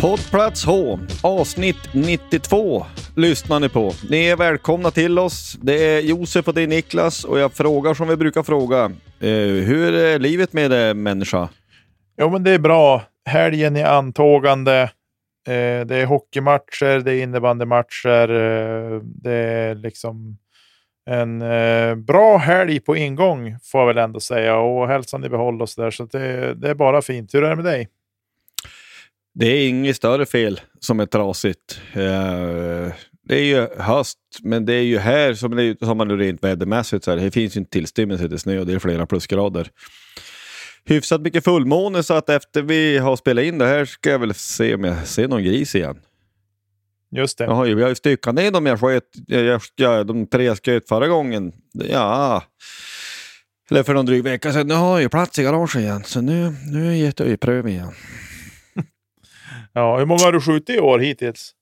Poddplats H, avsnitt 92 lyssnar ni på. Ni är välkomna till oss. Det är Josef och det är Niklas och jag frågar som vi brukar fråga. Eh, hur är livet med dig människa? Jo, men det är bra. Helgen är antågande. Eh, det är hockeymatcher, det är innebandymatcher. Eh, det är liksom en eh, bra helg på ingång får jag väl ändå säga och hälsan i behåll och så där. Så det, det är bara fint. Hur är det med dig? Det är inget större fel som är trasigt. Eh, det är ju höst, men det är ju här som, det, som man rent vädermässigt så här, det finns ju en tillstymmelse till snö och det är flera plusgrader. Hyfsat mycket fullmåne så att efter vi har spelat in det här ska jag väl se om jag ser någon gris igen. Just det. Jag har ju, jag har ju styckat ner dem jag sköt, jag, jag, de tre jag sköt förra gången. Ja, eller för någon dryg vecka sedan. Nu har jag ju plats i garaget igen, så nu, nu är jag pröv igen. Ja, hur många har du skjutit i år hittills?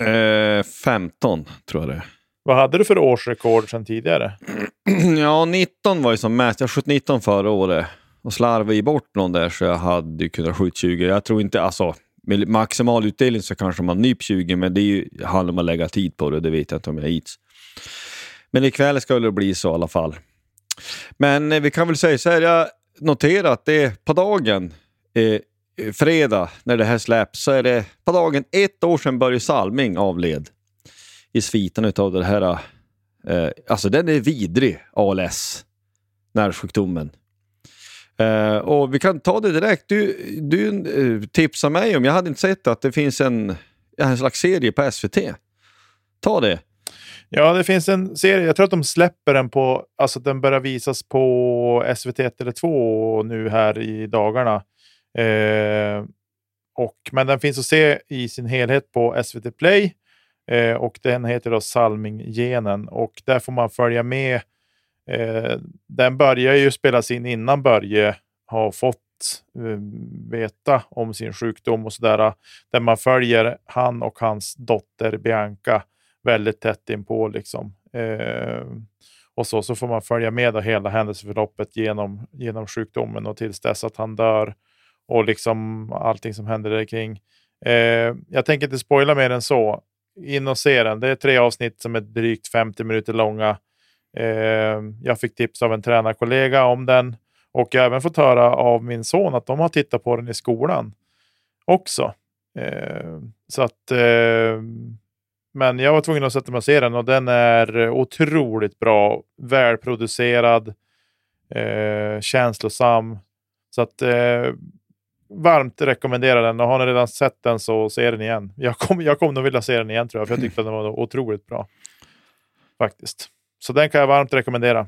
Eh, 15 tror jag det är. Vad hade du för årsrekord sedan tidigare? ja, 19 var ju som mest. Jag sköt 19 förra året och slarvade ju bort någon där så jag hade ju kunnat skjuta 20. Jag tror inte, alltså med maximal utdelning så kanske man nyp 20 men det är ju, handlar om att lägga tid på det. Det vet jag inte om jag hits. Men ikväll skulle det bli så i alla fall. Men eh, vi kan väl säga så här, jag noterar att det är på dagen eh, fredag när det här släpps så är det på dagen ett år sedan Börje Salming avled i sviten av det här. Eh, alltså den är vidrig, ALS, nervsjukdomen. Eh, och vi kan ta det direkt. Du, du eh, tipsade mig om, jag hade inte sett att det finns en, en slags serie på SVT. Ta det. Ja, det finns en serie. Jag tror att de släpper den på, alltså den börjar visas på SVT 1 eller 2 nu här i dagarna. Eh, och, men den finns att se i sin helhet på SVT Play eh, och den heter då Salminggenen och där får man följa med. Eh, den börjar ju spelas in innan Börje har fått eh, veta om sin sjukdom och sådär. Där man följer han och hans dotter Bianca väldigt tätt inpå. Liksom. Eh, och så, så får man följa med då hela händelseförloppet genom, genom sjukdomen och tills dess att han dör och liksom allting som händer där kring. Eh, jag tänker inte spoila mer än så. in och se den. Det är tre avsnitt som är drygt 50 minuter långa. Eh, jag fick tips av en tränarkollega om den och jag har även fått höra av min son att de har tittat på den i skolan också. Eh, så att, eh, men jag var tvungen att sätta mig och se den och den är otroligt bra, välproducerad, eh, känslosam. Så att eh, varmt rekommendera den och har ni redan sett den så se den igen. Jag kommer jag kom nog vilja se den igen tror jag, för jag tyckte den var otroligt bra. Faktiskt. Så den kan jag varmt rekommendera.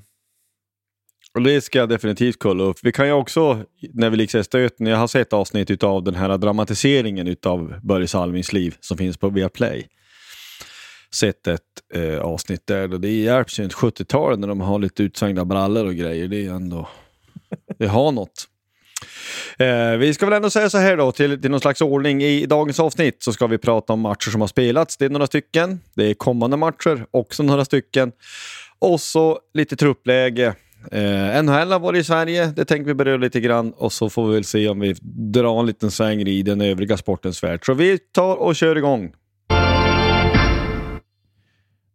Och det ska jag definitivt kolla upp. Vi kan ju också, när vi liksom stöten, jag har sett avsnitt av den här dramatiseringen av Börje Salmings liv som finns på Viaplay. Sett ett eh, avsnitt där och det hjälps ju inte 70-talet när de har lite utsvängda brallor och grejer. Det är ändå, det har något. Eh, vi ska väl ändå säga så här då, till, till någon slags ordning. I dagens avsnitt så ska vi prata om matcher som har spelats. Det är några stycken. Det är kommande matcher, också några stycken. Och så lite truppläge. Eh, NHL har varit i Sverige, det tänker vi beröra lite grann och så får vi väl se om vi drar en liten sväng i den övriga sportens värld. Så vi tar och kör igång.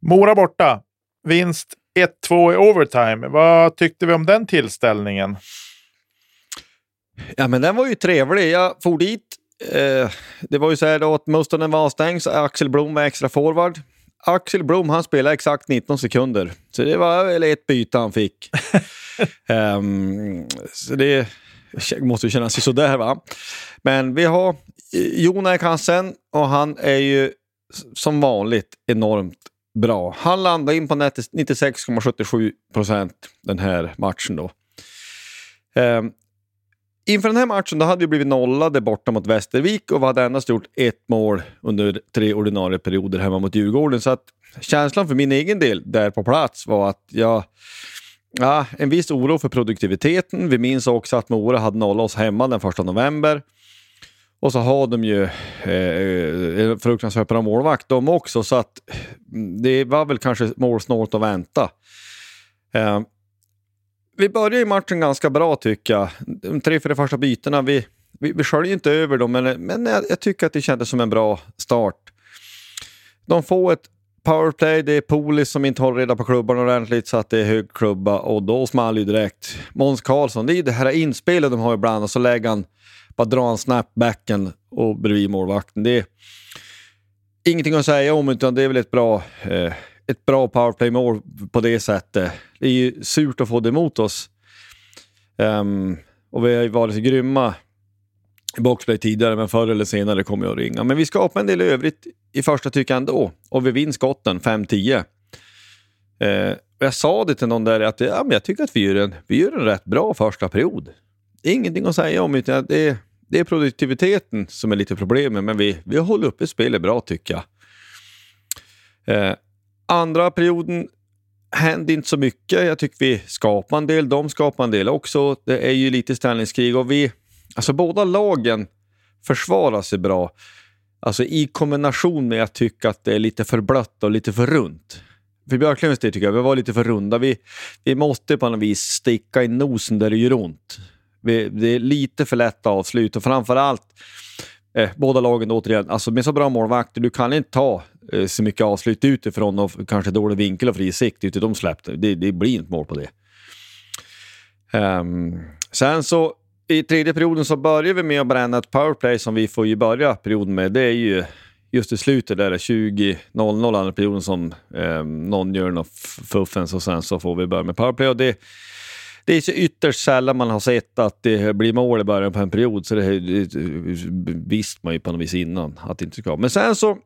Mora borta. Vinst 1-2 i overtime. Vad tyckte vi om den tillställningen? Ja, men den var ju trevlig. Jag for dit. Eh, det var ju så här då att motståndaren var avstängd, så Axel Blom var extra forward. Axel Blom han spelade exakt 19 sekunder, så det var väl ett byte han fick. um, så det måste ju kännas sådär va. Men vi har Jona i kassen och han är ju som vanligt enormt bra. Han landade in på 96,77 procent den här matchen då. Um, Inför den här matchen då hade vi blivit nollade borta mot Västervik och vi hade endast gjort ett mål under tre ordinarie perioder hemma mot Djurgården. Så att känslan för min egen del där på plats var att jag Ja, en viss oro för produktiviteten. Vi minns också att Mora hade nollat oss hemma den första november. Och så har de ju eh, en fruktansvärt bra målvakt de också, så att mm, det var väl kanske målsnålt att vänta. Eh, vi börjar ju matchen ganska bra tycker jag. De tre, fyra första bytena, vi, vi, vi sköljer inte över dem, men, men jag, jag, tycker att det kändes som en bra start. De får ett powerplay, det är Polis som inte håller reda på klubban ordentligt så att det är hög klubba och då small ju direkt. Måns Karlsson, det är ju det här inspelet de har ibland och så lägger han, bara drar han snapbacken och bredvid målvakten. Det är ingenting att säga om utan det är väl ett bra eh, ett bra powerplay-mål på det sättet. Det är ju surt att få det emot oss. Um, och vi har ju varit så grymma i boxplay tidigare, men förr eller senare kommer jag att ringa. Men vi skapar en del övrigt i första tycker ändå och vi vinner skotten 5-10. Eh, jag sa det till någon där att ja, men jag tycker att vi gör, en, vi gör en rätt bra första period. Det är ingenting att säga om, utan det är, det är produktiviteten som är lite problemet, men vi, vi håller uppe spelet bra tycker jag. Eh, Andra perioden hände inte så mycket. Jag tycker vi skapade en del, de skapade en del också. Det är ju lite ställningskrig och vi, alltså båda lagen försvarar sig bra. Alltså i kombination med att tycka att det är lite för blött och lite för runt. För Björklövens del tycker jag vi var lite för runda. Vi, vi måste på något vis sticka i nosen där det gör ont. Vi, det är lite för lätt avslut och framförallt eh, båda lagen återigen, alltså med så bra målvakter, du kan inte ta Eh, så mycket avslut utifrån och kanske dålig vinkel och fri sikt, utan de släppte. Det, det blir inte mål på det. Um, sen så i tredje perioden så börjar vi med att bränna ett powerplay som vi får ju börja perioden med. Det är ju just i slutet där 20.00 andra perioden som um, någon gör något fuffens och sen så får vi börja med powerplay. Och det, det är så ytterst sällan man har sett att det blir mål i början på en period, så det, det visste man ju på något vis innan att det inte ska. Men sen så,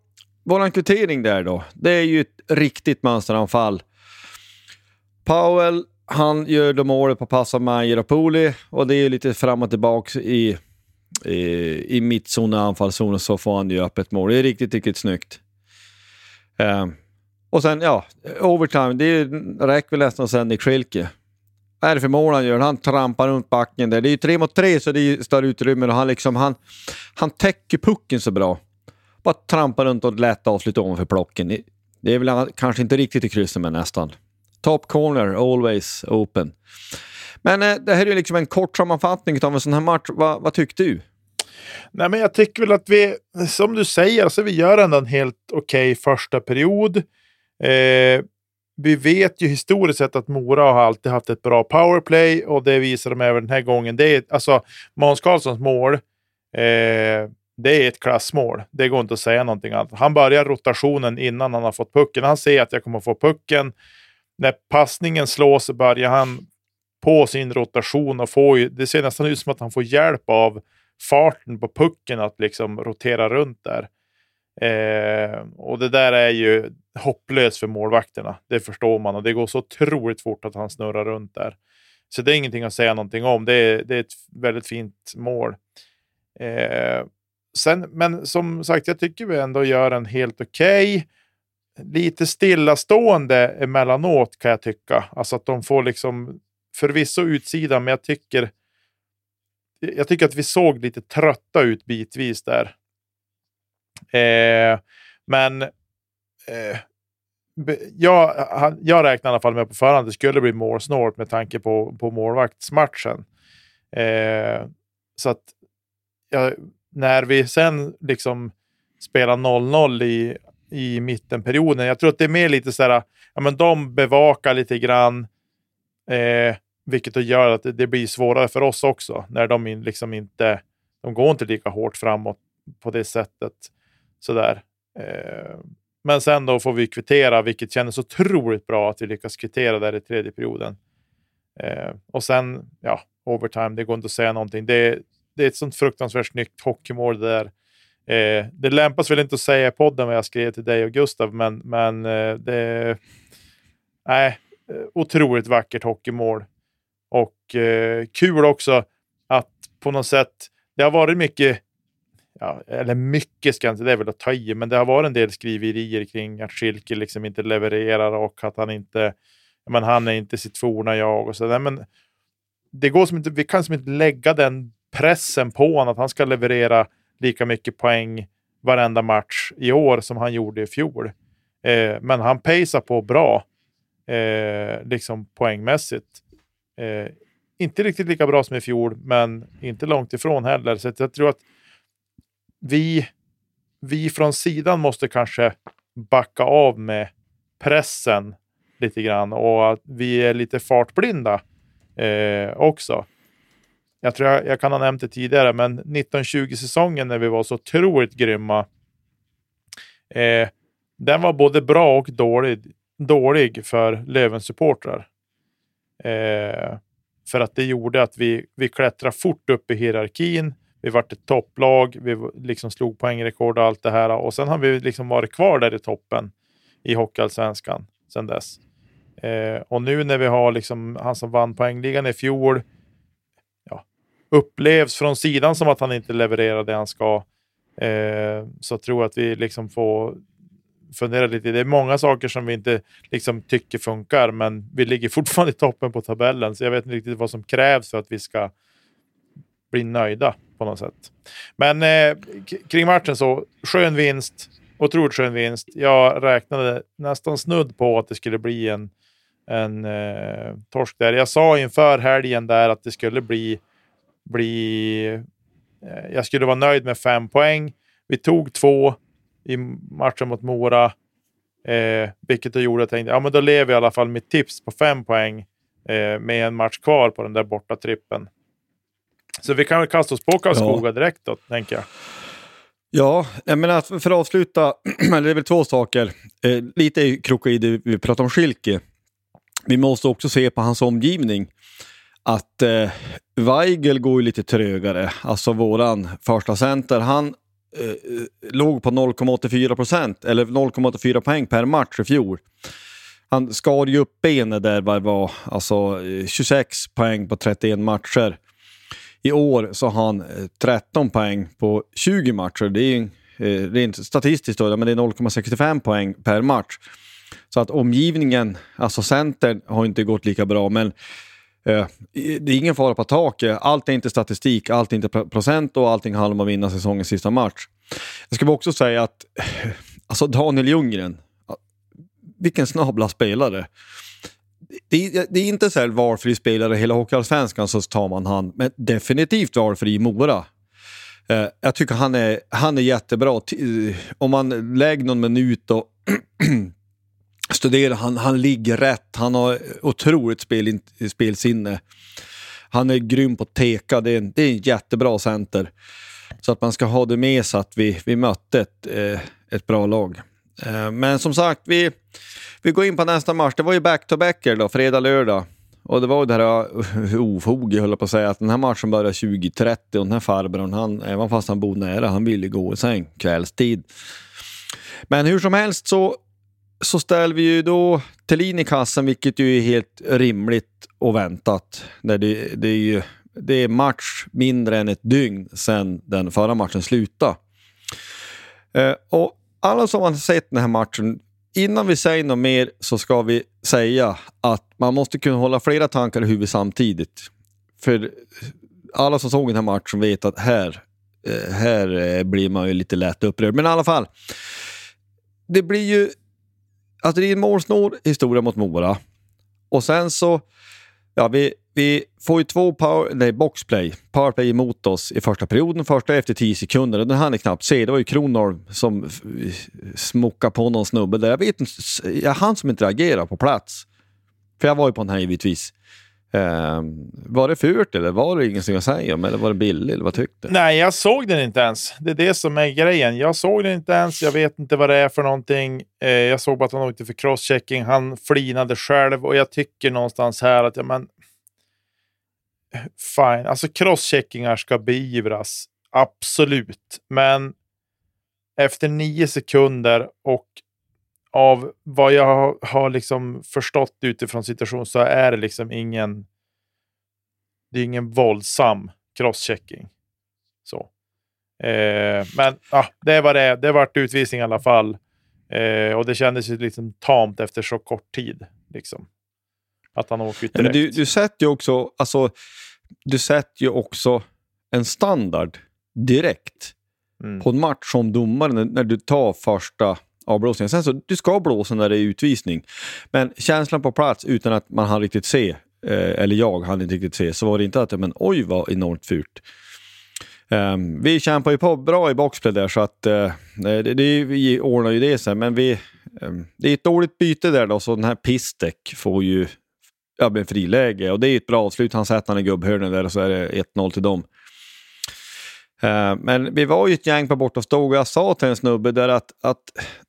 våran kvittering där då, det är ju ett riktigt mönsteranfall. Powell, han gör då målet på pass av Majer och Poli och det är lite fram och tillbaka i, i, i mittzon och anfallszon så får han ju öppet mål. Det är riktigt, riktigt snyggt. Uh, och sen, ja, overtime, det räcker väl nästan sen i Krilke. Vad är det för mål han gör? Han trampar runt backen där. Det är ju tre mot tre så det är större utrymme och han, liksom, han, han täcker pucken så bra. Bara trampa runt och lätt avslut ovanför plocken. Det är väl kanske inte riktigt i krysset men nästan. Top corner, always open. Men eh, det här är ju liksom en kort sammanfattning av en sån här match. Va, vad tyckte du? Nej, men jag tycker väl att vi, som du säger, alltså vi gör ändå en helt okej okay första period. Eh, vi vet ju historiskt sett att Mora har alltid haft ett bra powerplay och det visar de även den här gången. Det är, alltså, Måns Karlssons mål, eh, det är ett klassmål. Det går inte att säga någonting annat. Han börjar rotationen innan han har fått pucken. Han ser att jag kommer få pucken. När passningen slås börjar han på sin rotation och får ju, det ser nästan ut som att han får hjälp av farten på pucken att liksom rotera runt där. Eh, och det där är ju hopplöst för målvakterna. Det förstår man och det går så otroligt fort att han snurrar runt där. Så det är ingenting att säga någonting om. Det är, det är ett väldigt fint mål. Eh, sen, men som sagt, jag tycker vi ändå gör en helt okej. Okay. Lite stillastående emellanåt kan jag tycka. Alltså att de får liksom förvisso utsidan, men jag tycker jag tycker att vi såg lite trötta ut bitvis där. Eh, men eh, jag, jag räknar i alla fall med på förhand att det skulle bli målsnålt med tanke på, på målvaktsmatchen. Eh, så att jag när vi sen liksom spelar 0-0 i, i mittenperioden, jag tror att det är mer lite så här, ja men de bevakar lite grann. Eh, vilket gör att det blir svårare för oss också när de liksom inte, de går inte lika hårt framåt på det sättet. Sådär. Eh, men sen då får vi kvittera, vilket kändes otroligt bra att vi lyckas kvittera där i tredje perioden. Eh, och sen, ja, overtime, det går inte att säga någonting. Det, det är ett sånt fruktansvärt snyggt hockeymål det där. Eh, det lämpas väl inte att säga i podden vad jag skrev till dig och Gustav, men, men eh, det... Nej, eh, otroligt vackert hockeymål. Och eh, kul också att på något sätt, det har varit mycket, ja, eller mycket ska inte, det är väl att ta i, men det har varit en del skriverier kring att Schilke liksom inte levererar och att han inte, men han är inte sitt forna jag och sådär. Men det går som inte, vi kan som inte lägga den pressen på honom att han ska leverera lika mycket poäng varenda match i år som han gjorde i fjol. Eh, men han pacear på bra, eh, liksom poängmässigt. Eh, inte riktigt lika bra som i fjol, men inte långt ifrån heller. Så jag tror att vi, vi från sidan måste kanske backa av med pressen lite grann och att vi är lite fartblinda eh, också. Jag tror jag, jag, kan ha nämnt det tidigare, men 1920-säsongen när vi var så otroligt grymma. Eh, den var både bra och dålig, dålig för Lövens supportrar. Eh, för att det gjorde att vi, vi klättrade fort upp i hierarkin. Vi vart ett topplag, vi liksom slog poängrekord och allt det här. Och sen har vi liksom varit kvar där i toppen i Hockeyallsvenskan sedan dess. Eh, och nu när vi har liksom han som vann poängligan i fjol, upplevs från sidan som att han inte levererar det han ska. Eh, så tror jag att vi liksom får fundera lite. Det är många saker som vi inte liksom tycker funkar, men vi ligger fortfarande i toppen på tabellen, så jag vet inte riktigt vad som krävs för att vi ska bli nöjda på något sätt. Men eh, kring matchen så, skön vinst. Otroligt skön vinst. Jag räknade nästan snudd på att det skulle bli en, en eh, torsk där. Jag sa inför helgen där att det skulle bli, bli eh, jag skulle vara nöjd med fem poäng. Vi tog två i matchen mot Mora. Eh, vilket jag gjorde att jag tänkte, ja men då lever i alla fall mitt tips på fem poäng eh, med en match kvar på den där borta trippen. Så vi kan väl kasta oss på Karlskoga ja. direkt då, tänker jag. Ja, jag menar för att avsluta, eller det är väl två saker. Eh, lite krokar i det vi pratar om Schilke. Vi måste också se på hans omgivning. Att eh, Weigel går ju lite trögare, alltså våran första center. Han eh, låg på 0,84 procent, eller 0,84 poäng per match i fjol. Han skar ju upp benet där vad det var, alltså eh, 26 poäng på 31 matcher. I år så har han eh, 13 poäng på 20 matcher. Det är ju eh, rent statistiskt då, men det är 0,65 poäng per match. Så att omgivningen, alltså centern, har inte gått lika bra. Men Eh, det är ingen fara på taket. Allt är inte statistik, allt är inte procent och allting handlar om att vinna säsongens sista match. Jag ska också säga att eh, alltså Daniel Ljunggren, vilken snabla spelare. Det är, det är inte så här valfri spelare i hela Hockeyallsvenskan så tar man han, men definitivt valfri i Mora. Eh, jag tycker han är, han är jättebra. Om man lägger någon minut och Studera, han, han ligger rätt. Han har otroligt spel, spelsinne. Han är grym på att teka. Det är, en, det är en jättebra center. Så att man ska ha det med sig att vi, vi mötte ett, eh, ett bra lag. Eh, Men som sagt, vi, vi går in på nästa match. Det var ju back-to-backer då, fredag, lördag. Och det var ju det här eh, ofoget, höll jag på att säga, att den här matchen började 20.30 och den här farbrorn, han, även fast han bodde nära, han ville gå i säng kvällstid. Men hur som helst så, så ställer vi ju då Thelin i kassen, vilket ju är helt rimligt och väntat. Det, det, är ju, det är match mindre än ett dygn sedan den förra matchen slutade. Eh, och alla som har sett den här matchen, innan vi säger något mer så ska vi säga att man måste kunna hålla flera tankar i huvudet samtidigt. För alla som såg den här matchen vet att här, eh, här eh, blir man ju lite lätt upprörd. Men i alla fall, det blir ju... Alltså det är en målsnål historia mot Mora. Och sen så, ja vi, vi får ju två power, nej, boxplay, powerplay emot oss i första perioden. Första efter 10 sekunder. och Den hann jag knappt se. Det var ju Kronholm som smockade på någon snubbe där. Jag vet inte, jag hann som inte reagera på plats. För jag var ju på den här givetvis. Eh, var det fult eller var det ingenting att säga om? Eller var det billigt? Eller vad tyckte du? Nej, jag såg den inte ens. Det är det som är grejen. Jag såg den inte ens. Jag vet inte vad det är för någonting. Eh, jag såg bara att han åkte för crosschecking. Han flinade själv och jag tycker någonstans här att ja, men. Fine, alltså crosscheckingar ska beivras. Absolut, men efter nio sekunder och av vad jag har, liksom förstått utifrån situationen så är det liksom ingen. Det är ingen våldsam crosschecking. Så. Eh, men ah, det var det. Det vart utvisning i alla fall. Eh, och det kändes ju liksom tamt efter så kort tid. Liksom. Att han åker Ja, men direkt. du, du sätter ju också, alltså, du sätter ju också en standard direkt Mm. på en match som domare när du tar första avblåsningen. Sen så, du ska blåsa när det är utvisning. Men känslan på plats utan att man hann riktigt se, eh, eller jag hann inte riktigt se, så var det inte att men oj vad enormt fult. Um, vi kämpar ju på bra i boxplay där så att uh, det, det, vi ordnar ju det sen. Men vi, um, det är ett dåligt byte där då så den här Pistek får ju ja, men friläge och det är ett bra avslut. Han sätter han i gubbhörnen där och så är det 1-0 till dem. Eh, men vi var ju ett gäng på bortaståg och jag sa till en snubbe där att, att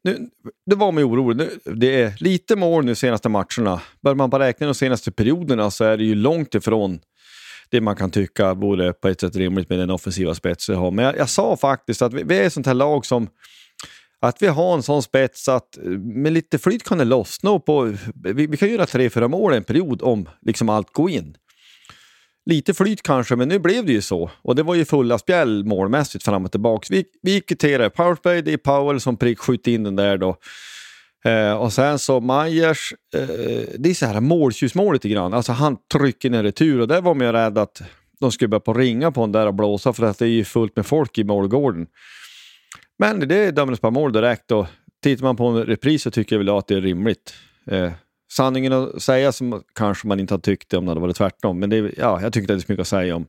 nu, det var mig orolig. Nu, det är lite mål nu senaste matcherna. Börjar man bara räkna de senaste perioderna så är det ju långt ifrån det man kan tycka vore på ett sätt rimligt med den offensiva spets vi har. Men jag, jag sa faktiskt att vi, vi är ett sånt här lag som att vi har en sån spets att eh, med lite flyt kan det lossna. och På, vi, vi kan göra tre, fyra mål i en period om liksom allt går in. Lite flyt kanske, men nu blev det ju så. Och det var ju fulla spjäll målmässigt fram och tillbaka. Vi, vi kvitterar. Powerplay, det är Powell som prick skjuter in den där då. Eh, och sen så Majers, eh, det är så här måltjusmål lite grann. Alltså han trycker ner retur och där var man ju rädd att de skulle börja på ringa på den där och blåsa för att det är ju fullt med folk i målgården. Men det dömdes på mål direkt och tittar man på en repris så tycker jag väl att det är rimligt. Eh, sanningen att säga som kanske man inte hade tyckt det om det hade varit tvärtom. Men det, ja, jag tyckte det är så mycket att säga om.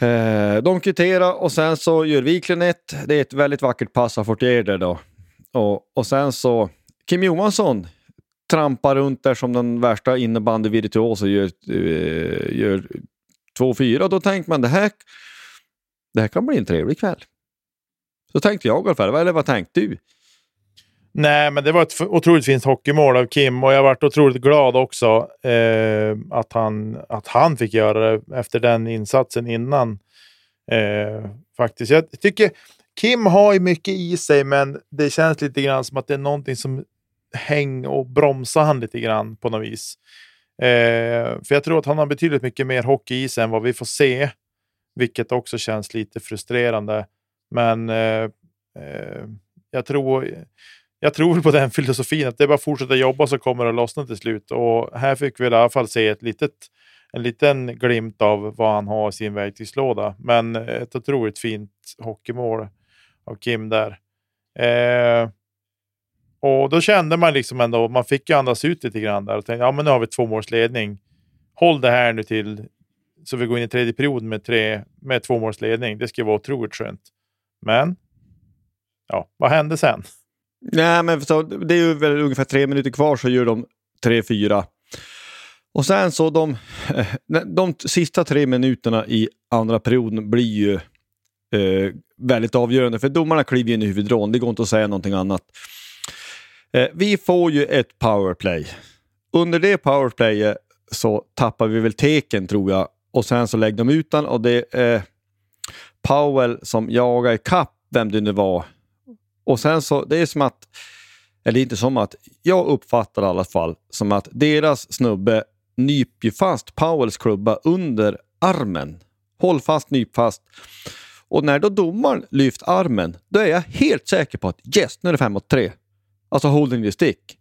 Eh, de kvitterar och sen så gör Wiklund ett. Det är ett väldigt vackert pass av Fortier där då. Och, och sen så Kim Johansson trampar runt där som den värsta innebandyvirtuos och gör, eh, gör 2-4. Då tänker man det här, det här kan bli en trevlig kväll. Så tänkte jag i alla fall. Eller vad tänkte du? Nej, men det var ett otroligt fint hockeymål av Kim och jag varit otroligt glad också eh, att, han, att han fick göra det efter den insatsen innan. Eh, faktiskt. Jag tycker Kim har ju mycket i sig, men det känns lite grann som att det är någonting som hänger och bromsar han lite grann på något vis. Eh, för jag tror att han har betydligt mycket mer hockey i sig än vad vi får se, vilket också känns lite frustrerande. Men eh, eh, jag tror jag tror på den filosofin att det är bara att fortsätta jobba så kommer det att lossna till slut. Och här fick vi i alla fall se ett litet, en liten glimt av vad han har i sin verktygslåda. Men eh, ett otroligt fint hockeymål av Kim där. Eh, och då kände man liksom ändå, man fick ju andas ut lite grann där och tänkte ja men nu har vi tvåmålsledning. Håll det här nu till så vi går in i tredje perioden med, tre, med tvåmålsledning. Det skulle vara otroligt skönt. Men, ja, vad hände sen? Nej, men så, det är ju väl ungefär tre minuter kvar så gör de 3-4. Och sen så de, eh, de sista tre minuterna i andra perioden blir ju eh, väldigt avgörande för domarna kliver in i huvudrån. Det går inte att säga någonting annat. Eh, vi får ju ett powerplay. Under det powerplayet så tappar vi väl teken tror jag och sen så lägger de ut den och det är Powell som jagar ikapp vem det nu var. Och sen så, det är som att, eller inte som att, jag uppfattar i alla fall som att deras snubbe nyper fast Powells klubba under armen. Håll fast, nyp fast. Och när då domaren lyft armen, då är jag helt säker på att yes, nu är det 5 mot 3. Alltså holding the stick.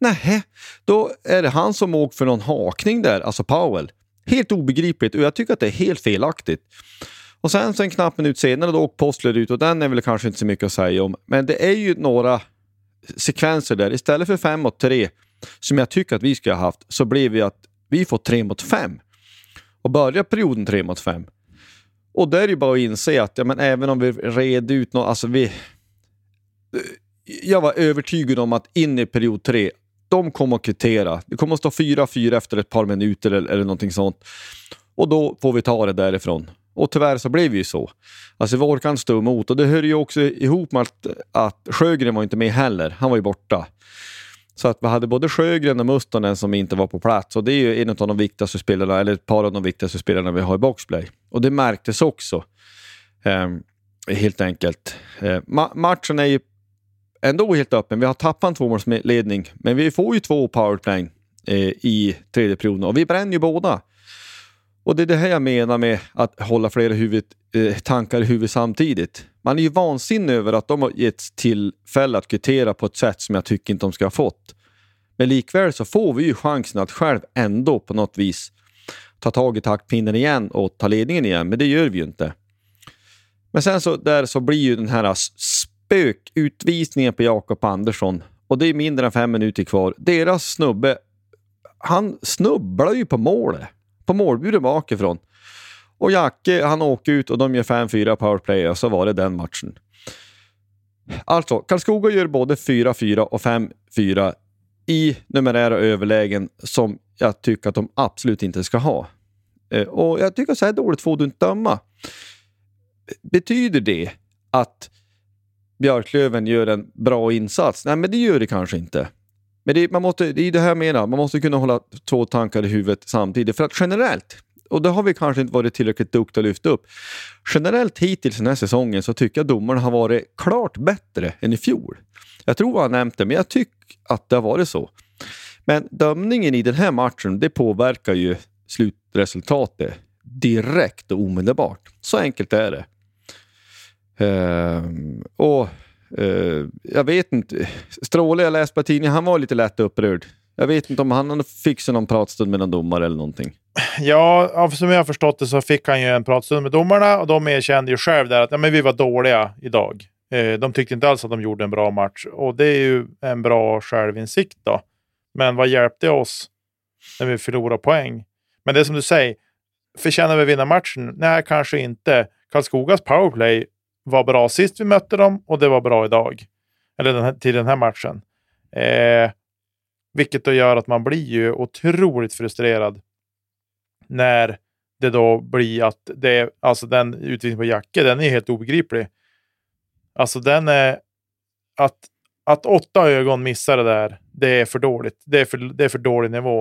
Nähä, då är det han som åkt för någon hakning där, alltså Powell. Helt obegripligt och jag tycker att det är helt felaktigt. Och sen så en knapp minut senare då åker Postler ut och den är väl kanske inte så mycket att säga om. Men det är ju några sekvenser där. Istället för 5 mot 3 som jag tycker att vi skulle ha haft så blev det att vi får 3 mot 5. Och börjar perioden 3 mot 5. Och där är det bara att inse att ja, men även om vi red ut något, alltså vi... Jag var övertygad om att in i period 3 de kommer att kvittera. Det kommer att stå 4-4 efter ett par minuter eller, eller någonting sånt. Och då får vi ta det därifrån. Och tyvärr så blev det ju så. Alltså vi orkade inte stå emot och det hör ju också ihop med att, att Sjögren var inte med heller. Han var ju borta. Så att vi hade både Sjögren och Mustonen som inte var på plats och det är ju en av de viktigaste spelarna, eller ett par av de viktigaste spelarna vi har i boxplay. Och det märktes också. Eh, helt enkelt. Eh, ma matchen är ju ändå helt öppen. Vi har tappat en tvåmålsledning, men vi får ju två powerplay eh, i tredje perioden och vi bränner ju båda. Och det är det här jag menar med att hålla flera huvud, eh, tankar i huvudet samtidigt. Man är ju vansinnig över att de har getts tillfälle att kvittera på ett sätt som jag tycker inte de ska ha fått. Men likväl så får vi ju chansen att själv ändå på något vis ta tag i taktpinnen igen och ta ledningen igen, men det gör vi ju inte. Men sen så där så blir ju den här spökutvisningen på Jakob Andersson och det är mindre än fem minuter kvar. Deras snubbe, han snubblar ju på målet på målburen bakifrån. Och Jacke, han åker ut och de gör 5-4 powerplay och så var det den matchen. Alltså, Karlskoga gör både 4-4 och 5-4 i numerära överlägen som jag tycker att de absolut inte ska ha. Eh, och jag tycker så här dåligt får du inte döma. Betyder det att Björklöven gör en bra insats? Nej, men det gör det kanske inte. Men det, man måste, det är det här jag menar, man måste kunna hålla två tankar i huvudet samtidigt. För att generellt, och det har vi kanske inte varit tillräckligt duktiga att lyfta upp. Generellt hittills den här säsongen så tycker jag domarna har varit klart bättre än i fjol. Jag tror jag har nämnt det, men jag tycker att det har varit så. Men dömningen i den här matchen, det påverkar ju slutresultatet direkt och omedelbart. Så enkelt är det. Ehm, och Uh, jag vet inte. Stråle jag läste på tidningen, han var lite lätt upprörd. Jag vet inte om han fick sig någon pratstund med någon domare eller någonting. Ja, som jag har förstått det så fick han ju en pratstund med domarna och de erkände ju själv där att ja, men vi var dåliga idag. Eh, de tyckte inte alls att de gjorde en bra match och det är ju en bra självinsikt då. Men vad hjälpte oss när vi förlorade poäng? Men det är som du säger, förtjänar vi vinna matchen? Nej, kanske inte. Karlskogas powerplay var bra sist vi mötte dem och det var bra idag. Eller den här, till den här matchen. Eh, vilket då gör att man blir ju otroligt frustrerad när det då blir att det alltså den utvisningen på Jacke, den är helt obegriplig. Alltså den är att, att åtta ögon missar det där, det är för dåligt. Det är för, det är för dålig nivå.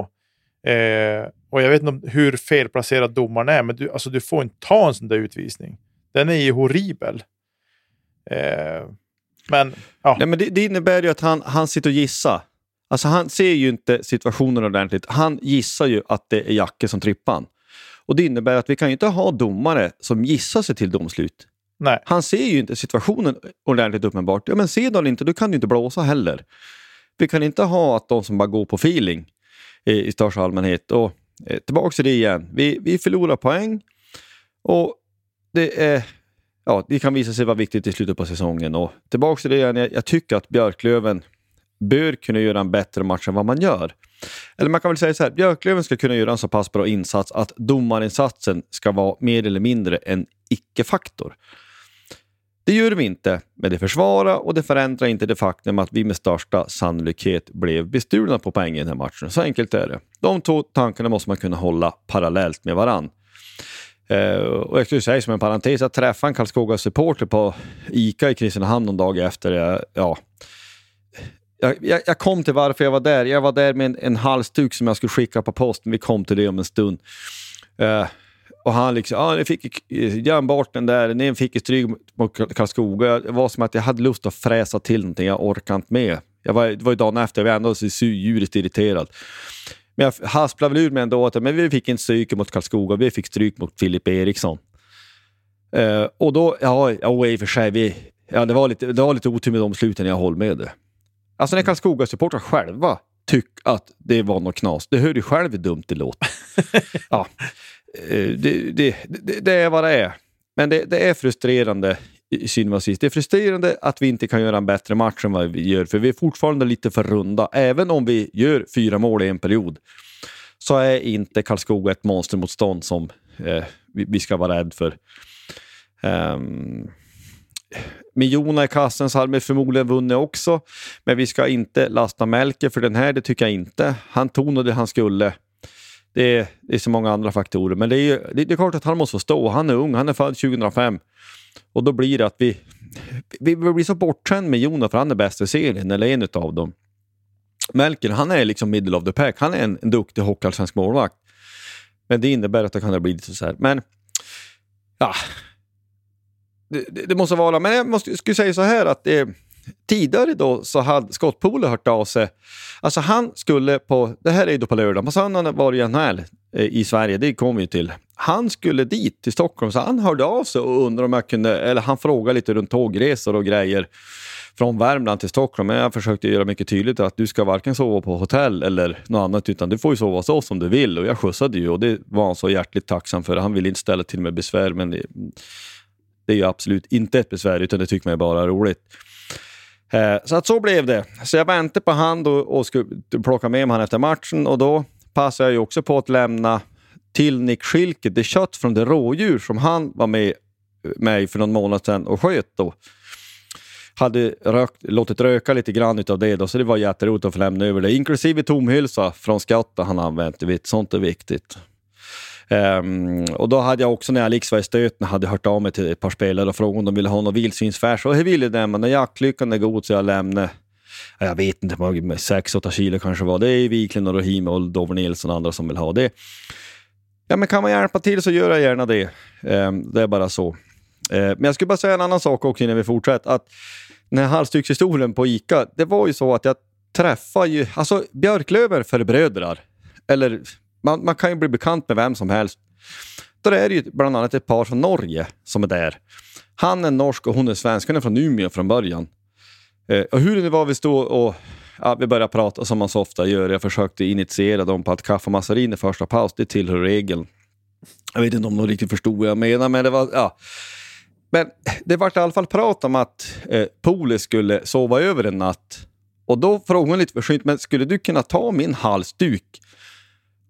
Eh, och jag vet inte hur felplacerad domaren är, men du, alltså, du får inte ta en sån där utvisning. Den är ju horribel. Eh, men, ja. Nej, men det, det, innebär ju att han, han sitter och gissar. Alltså han ser ju inte situationen ordentligt. Han gissar ju att det är Jacke som trippar han. Och det innebär att vi kan ju inte ha domare som gissar sig till domslut. Nej. Han ser ju inte situationen ordentligt uppenbart. Ja, men ser du inte, då kan du inte blåsa heller. Vi kan inte ha att de som bara går på feeling i, i största allmänhet. Och eh, tillbaka till det igen. Vi, vi förlorar poäng och det är ja, det kan visa sig vara viktigt i slutet på säsongen. Och tillbaka till det igen, jag, jag tycker att Björklöven bör kunna göra en bättre match än vad man gör. Eller man kan väl säga så här, Björklöven ska kunna göra en så pass bra insats att domarinsatsen ska vara mer eller mindre en icke-faktor. Det gör vi inte, men det försvarar och det förändrar inte det faktum att vi med största sannolikhet blev bestulna på poäng i den här matchen. Så enkelt är det. De två tankarna måste man kunna hålla parallellt med varann. Eh, och jag skulle säga som en parentes, jag träffade en Karlskoga-supporter på ICA i Kristinehamn någon dag efter. Eh, jag, ja, jag, jag, kom till varför jag var där. Jag var där med en, en halsduk som jag skulle skicka på posten. Vi kom till det om en stund. Eh, och han liksom, ja, ni fick eh, bort den där, ni fick stryk mot Karlskoga. Det var som att jag hade lust att fräsa till någonting, jag orkade inte med. Jag var, det var ju dagen efter, jag var ändå så djuriskt irriterad. Men jag hasplade väl ur mig ändå att men vi fick inte stryk mot Karlskoga, vi fick stryk mot Filip Eriksson. Uh, och då, ja, ja i och för sig, vi, ja, det, var lite, det var lite otur med de sluten jag håller med. Det. Alltså när Karlskoga-supportrar själva tycker att det var något knas, det hör ju själv hur dumt det låter. ja. Eh, det, det, det, det, är vad det är. Men det, det är frustrerande i sist. Det är frustrerande att vi inte kan göra en bättre match än vad vi gör, för vi är fortfarande lite för runda. Även om vi gör fyra mål i en period så är inte Karlskoga ett monstermotstånd som eh, vi, vi, ska vara rädda för. Um, med Jona i kassen så hade vi förmodligen vunnit också, men vi ska inte lasta Melker för den här, det tycker jag inte. Han tog nog det han skulle. Det är, det är så många andra faktorer, men det är, det är klart att han måste få stå. Han är ung, han är född 2005. Och då blir det att vi, vi, vi blir så bortskämda med Jonas för han är bäst i serien, eller en av dem. Melker, han är liksom middle of the pack. Han är en, en duktig hockeyallsvensk målvakt. Men det innebär att det kan bli lite så här. Men, ja. Det, det, det måste vara, men jag måste, skulle säga så här att eh, tidigare då så hade Scott Poole hört av sig. Alltså han skulle på, det här är ju då på lördag, på söndagen var det ju NHL eh, i Sverige, det kom vi ju till. Han skulle dit till Stockholm så han hörde av sig och undrade om jag kunde, eller han frågade lite runt tågresor och grejer från Värmland till Stockholm. Men jag försökte göra mycket tydligt att du ska varken sova på hotell eller något annat utan du får ju sova hos oss om du vill. Och jag skjutsade ju och det var han så hjärtligt tacksam för. Han ville inte ställa till med besvär men det, det är ju absolut inte ett besvär utan det tycker man är bara roligt. Eh, så att så blev det. Så jag väntade på han och, och skulle plocka med mig han efter matchen och då passade jag ju också på att lämna till Nick Schilke det kött från det rådjur som han var med mig för någon månad sedan och sköt då. Hade rökt, låtit röka lite grann av det då, så det var jätteroligt att få lämna över det. Inklusive tomhylsa från skatten han använt. Vet, sånt är viktigt. Um, och då hade jag också när Alex var i stöten hade hört av mig till ett par spelare och frågat om de ville ha någon vildsvinsfärs. Och jag ville det, men när jaktlyckan är god så jag lämnar jag vet inte, 6-8 kilo kanske var. Det är Wiklund och Rahim och Dover Nilsson och andra som vill ha det. Ja, men kan man hjälpa till så gör jag gärna det. Eh, det är bara så. Eh, men jag skulle bara säga en annan sak också innan vi fortsätter. Att den här halsdukshistorien på ICA, det var ju så att jag träffade ju, alltså Björklöver för brödrar. Eller man, man kan ju bli bekant med vem som helst. Då är det ju bland annat ett par från Norge som är där. Han är norsk och hon är svensk. hon är från Umeå från början. Eh, och hur det var vi stod och ja, vi började prata som man så ofta gör. Jag försökte initiera dem på att kaffe och massarin i första paus, det tillhör regeln. Jag vet inte om de riktigt förstod vad jag menar, men det var... Ja. Men det vart i alla fall prat om att eh, Poli skulle sova över en natt. Och då frågade hon lite försynt, men skulle du kunna ta min halsduk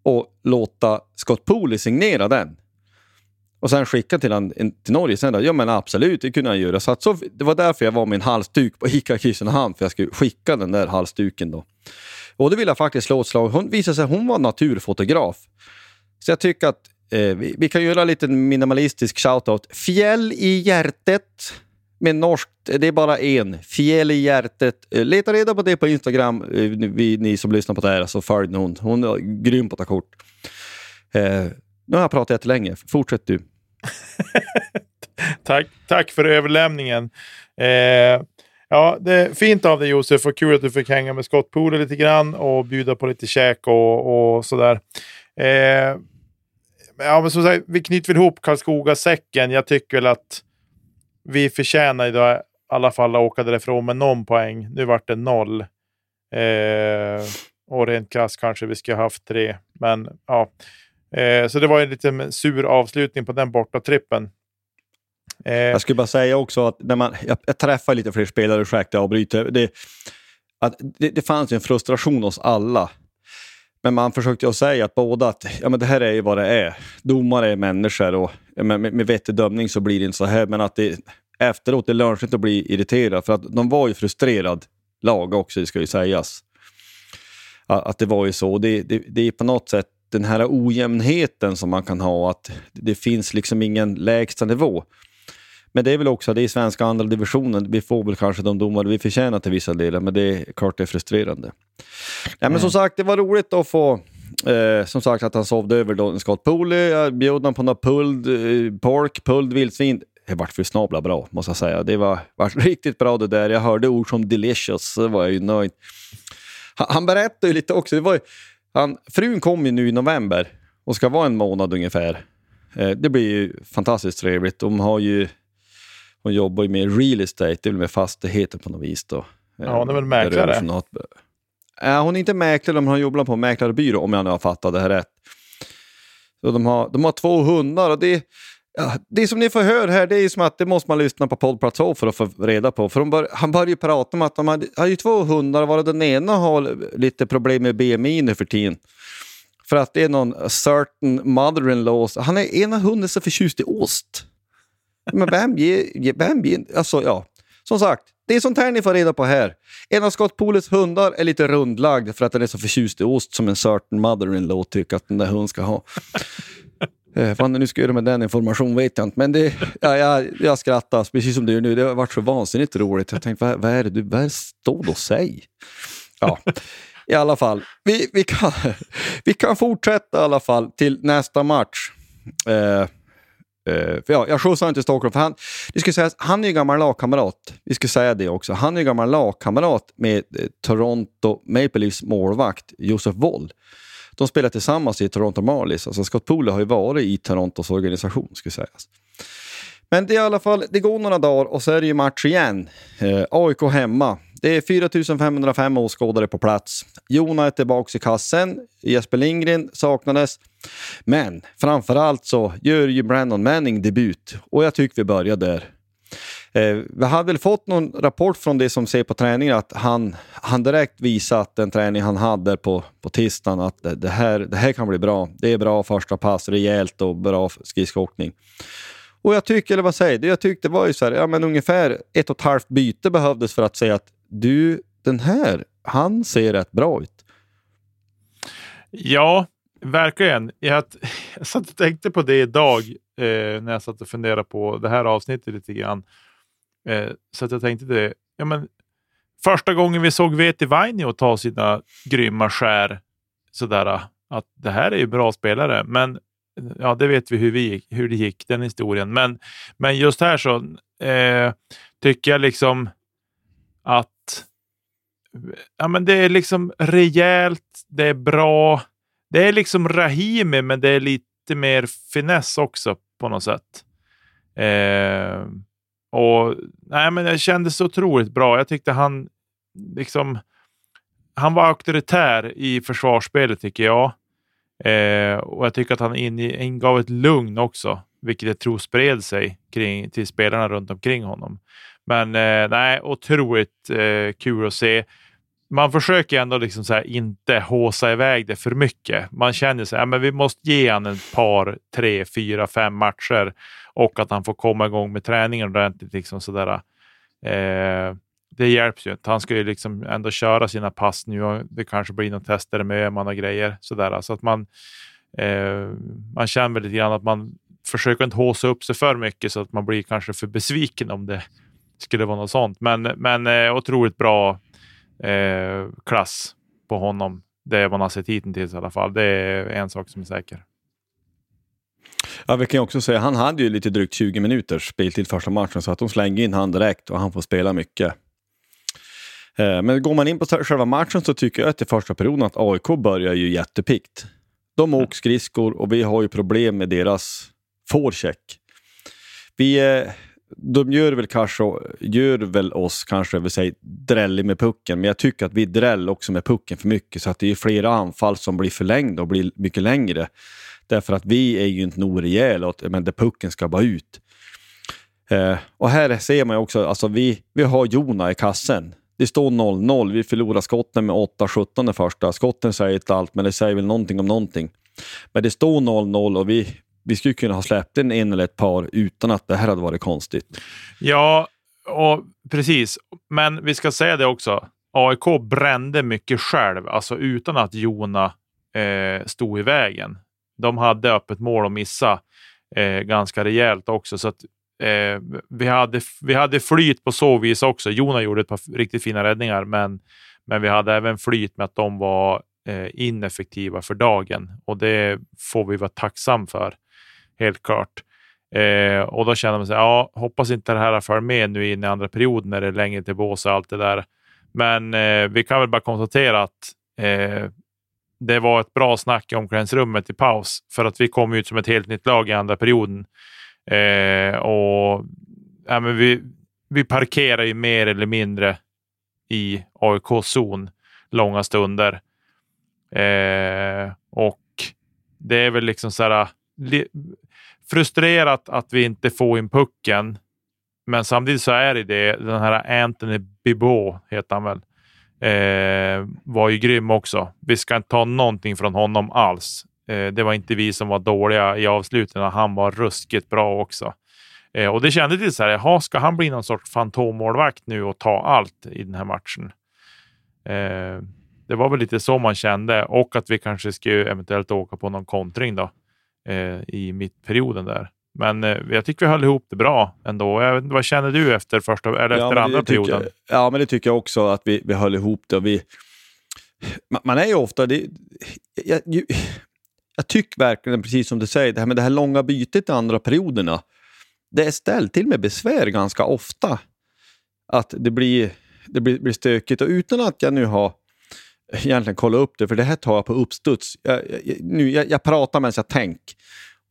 och låta Scott Pooley signera den. Och sen skicka till, han, till Norge. Sen då, ja men absolut, det kunde han göra. Så, att, så det var därför jag var med en halsduk på ICA Kristinehamn, för jag skulle skicka den där halsduken då. Och då vill jag faktiskt slå ett slag. Hon visade sig hon var naturfotograf. Så jag tycker att eh, vi, vi, kan göra en liten minimalistisk shoutout. Fjäll i hjärtet. med norskt, det är bara en. Fjäll i hjärtat. Eh, leta reda på det på Instagram, eh, vi, ni som lyssnar på det här, så följ hon. Hon är grym på att ta kort. Eh, nu har jag pratat jättelänge. Fortsätt du. tack, tack för överlämningen. Eh, ja, det är fint av dig Josef och kul att du fick hänga med skottpooler lite grann och bjuda på lite käk och, och sådär. Eh, ja, men som sagt, vi knyter väl ihop Karlskoga-säcken. Jag tycker väl att vi förtjänar idag i alla fall att åka därifrån med någon poäng. Nu vart det noll. Eh, och rent krasst kanske vi skulle haft tre. Men ja, eh, så det var en lite sur avslutning på den borta trippen. Eh, jag skulle bara säga också att när man, jag, jag träffar lite fler spelare, ursäkta jag avbryter. Det, att det, det fanns en frustration hos alla. men man försökte ju säga att båda att ja, men det här är ju vad det är. Domare är människor och med, med vettig dömning så blir det inte så här. Men att det efteråt det lönar sig inte att bli irriterad för att de var ju frustrerad lag också, det ska ju sägas. Att det var ju så. Det, det, det är på något sätt den här ojämnheten som man kan ha, att det finns liksom ingen lägsta nivå. Men det är väl också, det är svenska andra divisionen, vi får väl kanske de domare vi förtjänar till vissa delar, men det är klart det är frustrerande. Ja, men som mm. sagt, det var roligt att få Eh, som sagt att han sovde över då Scott Pooley. Jag bjöd honom på något pulled eh, pork, pulled vildsvin. Det vart för snabla bra, måste jag säga. Det var, var riktigt bra det där. Jag hörde ord som delicious, så var jag ju nöjd. Han, han berättade ju lite också. Det var ju, han, frun kom ju nu i november och ska vara en månad ungefär. Eh, det blir ju fantastiskt trevligt. De har ju hon jobbar ju med real estate, det är väl med fastigheter på något vis. Då. Ja, hon är väl mäklare? Något... Äh, hon är inte mäklare, men hon jobbar på en mäklarbyrå om jag nu har fattat det här rätt. Så de, har, de har två hundar och det, ja, det som ni får höra här det är som att det måste man lyssna på Poddplats för att få reda på. För bör, han börjar ju prata om att de har, ju två hundar, varav den ena har lite problem med BMI nu för tiden. För att det är någon certain mother-in-law. Han är ena hunden så förtjust i ost. Men vem ger... Vem ger alltså, ja. Som sagt, det är sånt här ni får reda på här. En av Scott Poolets hundar är lite rundlagd för att den är så förtjust i ost som en certain mother-in-law tycker att den där hunden ska ha eh, vad han nu ska göra med den informationen vet jag inte, men det, ja, jag, jag skrattar precis som du gör nu. Det har varit så vansinnigt roligt. Jag tänkte, vad, vad är det du vad står och säger? Ja, i alla fall. Vi, vi, kan, vi kan fortsätta i alla fall till nästa match. Eh, Uh, för ja, jag skjutsade inte Stockholm, för han, det säga, han är ju gammal lagkamrat. Vi ska säga det också. Han är ju gammal lagkamrat med eh, Toronto Maple Leafs målvakt Josef Woll. De spelar tillsammans i Toronto Marlies. Alltså Scott Poole har ju varit i Torontos organisation, skulle sägas. Men det är i alla fall, det går några dagar och så är det ju match igen. Eh, AIK hemma. Det är 4505 åskådare på plats. Jona är tillbaka i kassen. Jesper Lindgren saknades. Men framförallt så gör ju Brandon Manning debut och jag tycker vi börjar där. Eh, vi hade väl fått någon rapport från det som ser på träningen att han, han direkt visade att den träning han hade på, på tisdagen att det, det, här, det här kan bli bra. Det är bra första pass, rejält och bra skridskoåkning. Och jag tycker, eller vad säger du? Jag tyckte det var ju så här, ja men ungefär ett och ett halvt byte behövdes för att säga att du, den här, han ser rätt bra ut. Ja, verkligen. Jag, jag satt och tänkte på det idag eh, när jag satt och funderade på det här avsnittet lite grann. Eh, så att jag tänkte det. Ja, men, första gången vi såg Veti Vainio ta sina grymma skär sådär ah, att det här är ju bra spelare. Men ja, det vet vi hur, vi, hur det gick, den historien. Men, men just här så eh, tycker jag liksom att ja, men det är liksom rejält, det är bra. Det är liksom Rahimi, men det är lite mer finess också på något sätt. Eh, och nej, men Det kändes otroligt bra. Jag tyckte han liksom han var auktoritär i försvarsspelet tycker jag. Eh, och jag tycker att han ingav ett lugn också, vilket jag tror spred sig kring, till spelarna runt omkring honom. Men eh, nej, otroligt eh, kul att se. Man försöker ändå liksom så inte håsa iväg det för mycket. Man känner sig, ja, men vi måste ge honom ett par, tre, fyra, fem matcher och att han får komma igång med träningen ordentligt. Liksom sådär. Eh, det hjälps ju inte. Han ska ju liksom ändå köra sina pass nu och det kanske blir några tester med Öhman och grejer. Sådär. Så att man, eh, man känner väl lite grann att man försöker inte håsa upp sig för mycket så att man blir kanske för besviken om det skulle vara något sånt. Men, men eh, otroligt bra eh, klass på honom. Det man har sett hittills i alla fall. Det är en sak som är säker. Ja, vi kan också säga han hade ju lite drygt 20 minuters speltid första matchen så att de slänger in han direkt och han får spela mycket. Eh, men går man in på själva matchen så tycker jag att i första perioden att AIK börjar ju jättepikt. De åker skridskor och vi har ju problem med deras forecheck. Vi, eh, de gör väl kanske, gör väl oss kanske, vill säga, drällig med pucken, men jag tycker att vi dräll också med pucken för mycket så att det är flera anfall som blir förlängda och blir mycket längre. Därför att vi är ju inte nog rejäla, men där pucken ska bara ut. Eh, och här ser man ju också, alltså vi, vi har Jona i kassen det står 0-0. Vi förlorar skotten med 8-17 det första. Skotten säger inte allt, men det säger väl någonting om någonting. Men det står 0-0 och vi, vi skulle kunna ha släppt en, en eller ett par utan att det här hade varit konstigt. Ja, och precis. Men vi ska säga det också. AIK brände mycket själv, alltså utan att Jona eh, stod i vägen. De hade öppet mål att missa eh, ganska rejält också. Så att, eh, vi, hade, vi hade flyt på så vis också. Jona gjorde ett par riktigt fina räddningar, men, men vi hade även flyt med att de var eh, ineffektiva för dagen och det får vi vara tacksam för. Helt klart. Eh, och då känner man sig, ja, hoppas inte det här följer med nu in i andra perioden när det är längre till bås och allt det där. Men eh, vi kan väl bara konstatera att eh, det var ett bra snack i omklädningsrummet i paus för att vi kom ut som ett helt nytt lag i andra perioden. Eh, och ja, men vi, vi parkerar ju mer eller mindre i AIK-zon långa stunder. Eh, och det är väl liksom så här ah, frustrerat att vi inte får in pucken. Men samtidigt så är det det. Den här Anthony Bibot heter han väl. Eh, var ju grym också. Vi ska inte ta någonting från honom alls. Eh, det var inte vi som var dåliga i avsluten. Han var ruskigt bra också. Eh, och det kändes lite så här, jaha, ska han bli någon sorts fantommålvakt nu och ta allt i den här matchen? Eh, det var väl lite så man kände och att vi kanske skulle eventuellt åka på någon kontring då eh, i mittperioden där. Men eh, jag tycker vi höll ihop det bra ändå. Jag vad känner du efter, första, eller ja, efter andra tycker, perioden? Ja, men det tycker jag också att vi, vi höll ihop det. Vi, man, man är ju ofta... Det, jag, jag, jag, tycker verkligen, precis som du säger, det här med det här långa bytet i andra perioderna. Det är ställt till med besvär ganska ofta. Att det blir, det blir, blir stökigt och utan att jag nu har egentligen kolla upp det, för det här tar jag på uppstuds. Jag, jag, nu, jag, jag pratar medan jag tänker.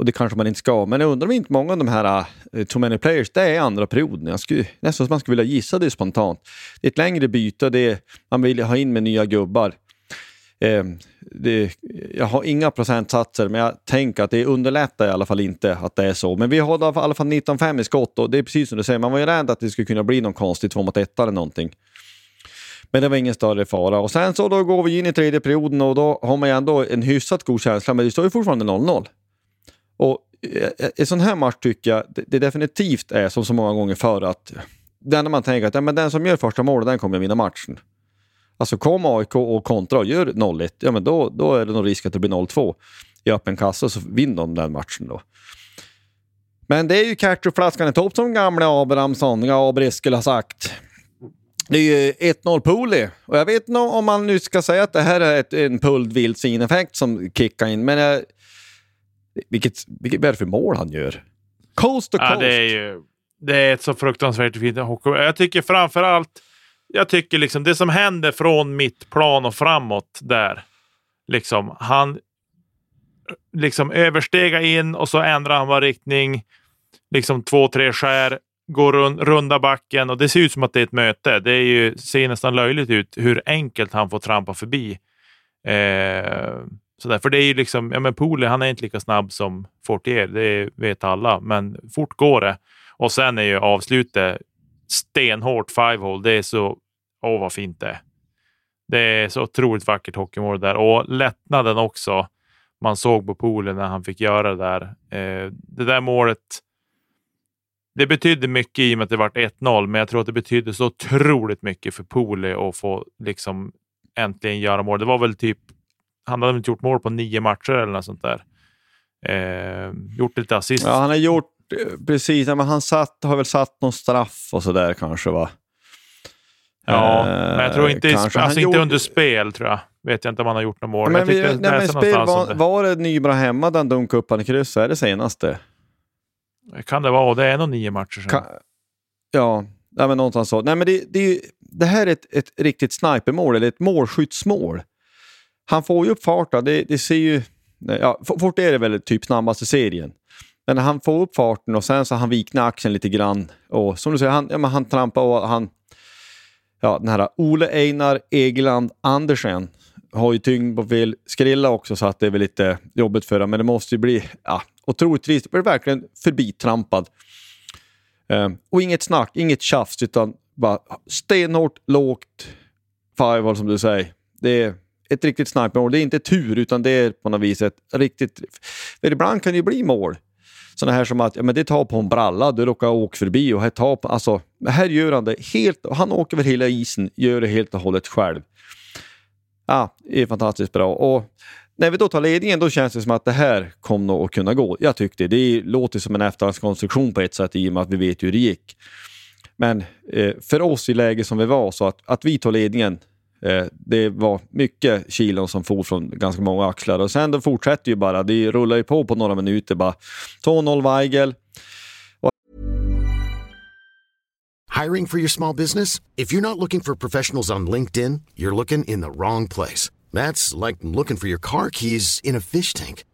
Och det kanske man inte ska, men jag undrar om inte många av de här uh, too many players, det är andra perioden. Jag skulle, nästan som man skulle vilja gissa det spontant. Det är ett längre byte, det är, man vill ha in med nya gubbar. Eh, det, jag har inga procentsatser, men jag tänker att det underlättar i alla fall inte att det är så. Men vi har i alla fall 19-5 i skott och det är precis som du säger, man var ju rädd att det skulle kunna bli någon konstig 2 mot 1 eller någonting. Men det var ingen större fara. Och sen så då går vi in i tredje perioden och då har man ju ändå en hyfsat god känsla, men det står ju fortfarande 0-0. Och eh, eh, en sån här match tycker jag det definitivt är som så många gånger förr att det enda man tänker att ja, men den som gör första målet den kommer vinna matchen. Alltså kom AIK och kontra och gör 0-1, ja men då, då är det nog risk att det blir 0-2 i öppen kassa så vinner de den matchen då. Men det är ju ketchupflaskan i topp som gamle Abrahamsson, Gabriel skulle ha sagt. Det är ju 1-0-pooley. och jag vet inte om man nu ska säga att det här är ett, en pulled vildsvineffekt som kickar in, men jag, vilket, vilket är det för mål han gör? Coast to coast. Ja, det är ju det är ett så fruktansvärt fint hockey. Jag tycker framför allt, jag tycker liksom det som händer från mittplan och framåt där. Liksom, han liksom överstega in och så ändrar han bara riktning. Liksom två, tre skär går rund, runda backen och det ser ut som att det är ett möte. Det är ju, ser nästan löjligt ut hur enkelt han får trampa förbi. Eh, sådär. För det är ju liksom, ja men Pooley han är inte lika snabb som Fortier, det vet alla, men fort går det. Och sen är ju avslutet stenhårt five-hole. Det är så, åh vad fint det är. Det är så otroligt vackert hockeymål där och lättnaden också man såg på poolen när han fick göra det där. Eh, det där målet det betydde mycket i och med att det var 1-0, men jag tror att det betydde så otroligt mycket för Poli att få liksom äntligen göra mål. Det var väl typ, han väl inte gjort mål på nio matcher eller något sånt där. Eh, gjort lite assist. Ja, han har gjort, eh, precis, men han satt, har väl satt någon straff och sådär kanske va? Ja, eh, men jag tror inte, alltså inte gjort... under spel tror jag. Vet jag inte om han har gjort några mål. Men, vi, nej, men spel, var, var det Nybra hemma den dunkade upp han i kryss? Är det senaste? Kan det vara. Det är nog nio matcher sedan. Kan, ja, nej, men någonstans så. Nej, men det, det, det här är ett, ett riktigt snipermål, eller ett målskyttsmål. Han får ju upp farten. Det, det ser ju... Ja, fort är det väl typ snabbaste serien. Men han får upp farten och sen så han vikna axeln lite grann. Och som du säger, han, ja, men han trampar och han... Ja, den här Ole Einar Egeland Andersen har ju tyngd på fel skrilla också så att det är väl lite jobbigt för honom. Men det måste ju bli... Ja, otroligt trist. Jag blir verkligen förbitrampad. Um, och inget snack, inget tjafs, utan bara stenhårt, lågt firewall som du säger. Det är ett riktigt snipermål. Det är inte tur utan det är på något vis ett riktigt... För ibland kan det ju bli mål. Sådana här som att ja, men det tar på en bralla, du råkar åka förbi och här tar på, alltså, här gör han det helt, han åker över hela isen, gör det helt och hållet själv. Ja, det är fantastiskt bra. Och när vi då tar ledningen då känns det som att det här kommer nog att kunna gå. Jag tyckte det. Det låter som en efterhandskonstruktion på ett sätt i och med att vi vet hur det gick. Men eh, för oss i läget som vi var så att, att vi tar ledningen Eh, det var mycket kilon som for från ganska många axlar och sen då fortsätter ju bara. Det rullar ju på på några minuter bara. 2-0 Weigel. Hiring for your small business? If you're not looking for professionals on LinkedIn, you're looking in the wrong place. That's like looking for your car keys in a fish tank.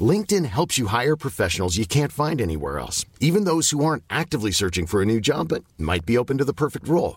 LinkedIn helps you hire professionals you can't find anywhere else, even those who aren't actively searching for a new job but might be open to the perfect role.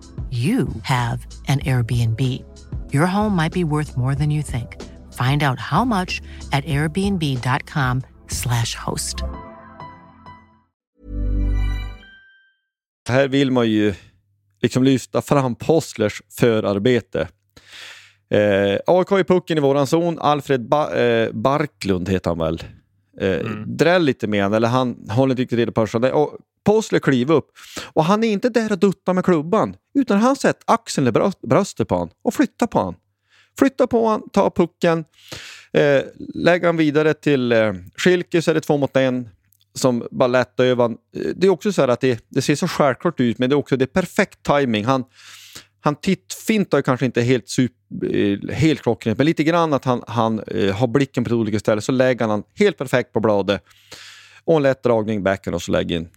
you have an Airbnb. Your home might be worth more than you think. Find out how much at airbnb.com slash host. Här vill man ju liksom lyfta fram Postlers förarbete. Eh, AIK i pucken i våran zon. Alfred ba eh, Barklund heter han väl. Eh, mm. Dräll lite med han, eller han håller inte riktigt reda på det. Posler kliver upp och han är inte där och duttar med klubban utan han sätter axeln i bröstet på honom och flyttar på honom. Flyttar på honom, tar pucken, eh, lägger han vidare till eh, Schilke så är det två mot en som bara lättar över. Eh, det är också så att det, det, ser så självklart ut men det är också det är perfekt timing. Han, han tittfintar kanske inte helt, super, eh, helt klockrent, men lite grann att han, han eh, har blicken på olika ställen. Så lägger han helt perfekt på bladet. Och en lätt dragning backen och så lägger in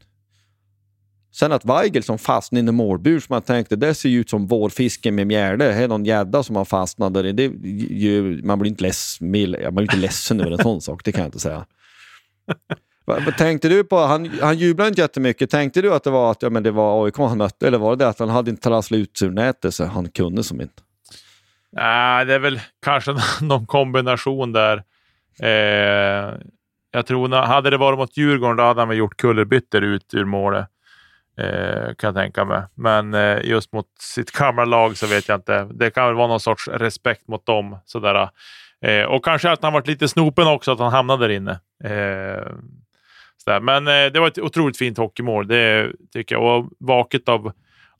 Sen att Weigel som fastnade i en målbur som man tänkte det ser ut som vårfisken med mjärde. Det är någon gädda som har fastnat där. Det, ju, man blir inte, less, man blir inte ledsen över en sån sak, det kan jag inte säga. Tänkte du på, han, han jublade inte jättemycket. Tänkte du att det var att ja, men det var AIK han mötte eller var det, det att han hade inte trasslat ut ur nätet så han kunde som inte? Nej, det är väl kanske någon kombination där. Eh, jag tror, hade det varit mot Djurgården då hade han väl gjort kullerbyttor ut ur målet. Eh, kan jag tänka mig. Men eh, just mot sitt gamla lag så vet jag inte. Det kan väl vara någon sorts respekt mot dem. Sådär. Eh, och kanske att han varit lite snopen också, att han hamnade där inne. Eh, sådär. Men eh, det var ett otroligt fint hockeymål, det tycker jag. Och vaket av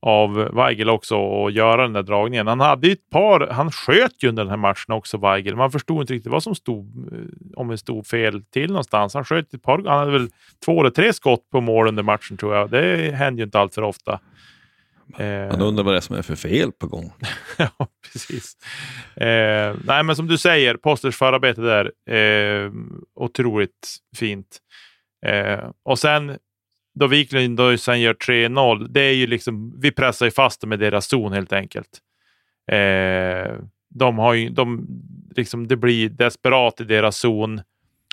av Weigel också att göra den där dragningen. Han hade ett par, han sköt ju under den här matchen också, Weigel. Man förstod inte riktigt vad som stod, eh, om det stod fel till någonstans. Han sköt ett par, han hade väl två eller tre skott på mål under matchen tror jag. Det händer ju inte allt för ofta. Man undrar vad det är som är för fel på gång. ja, precis. Eh, nej, men som du säger, Posters förarbete där, eh, otroligt fint. Eh, och sen då Wiklund då sen gör 3-0, det är ju liksom, vi pressar ju fast dem med deras zon helt enkelt. Eh, de har ju, de, liksom, det blir desperat i deras zon.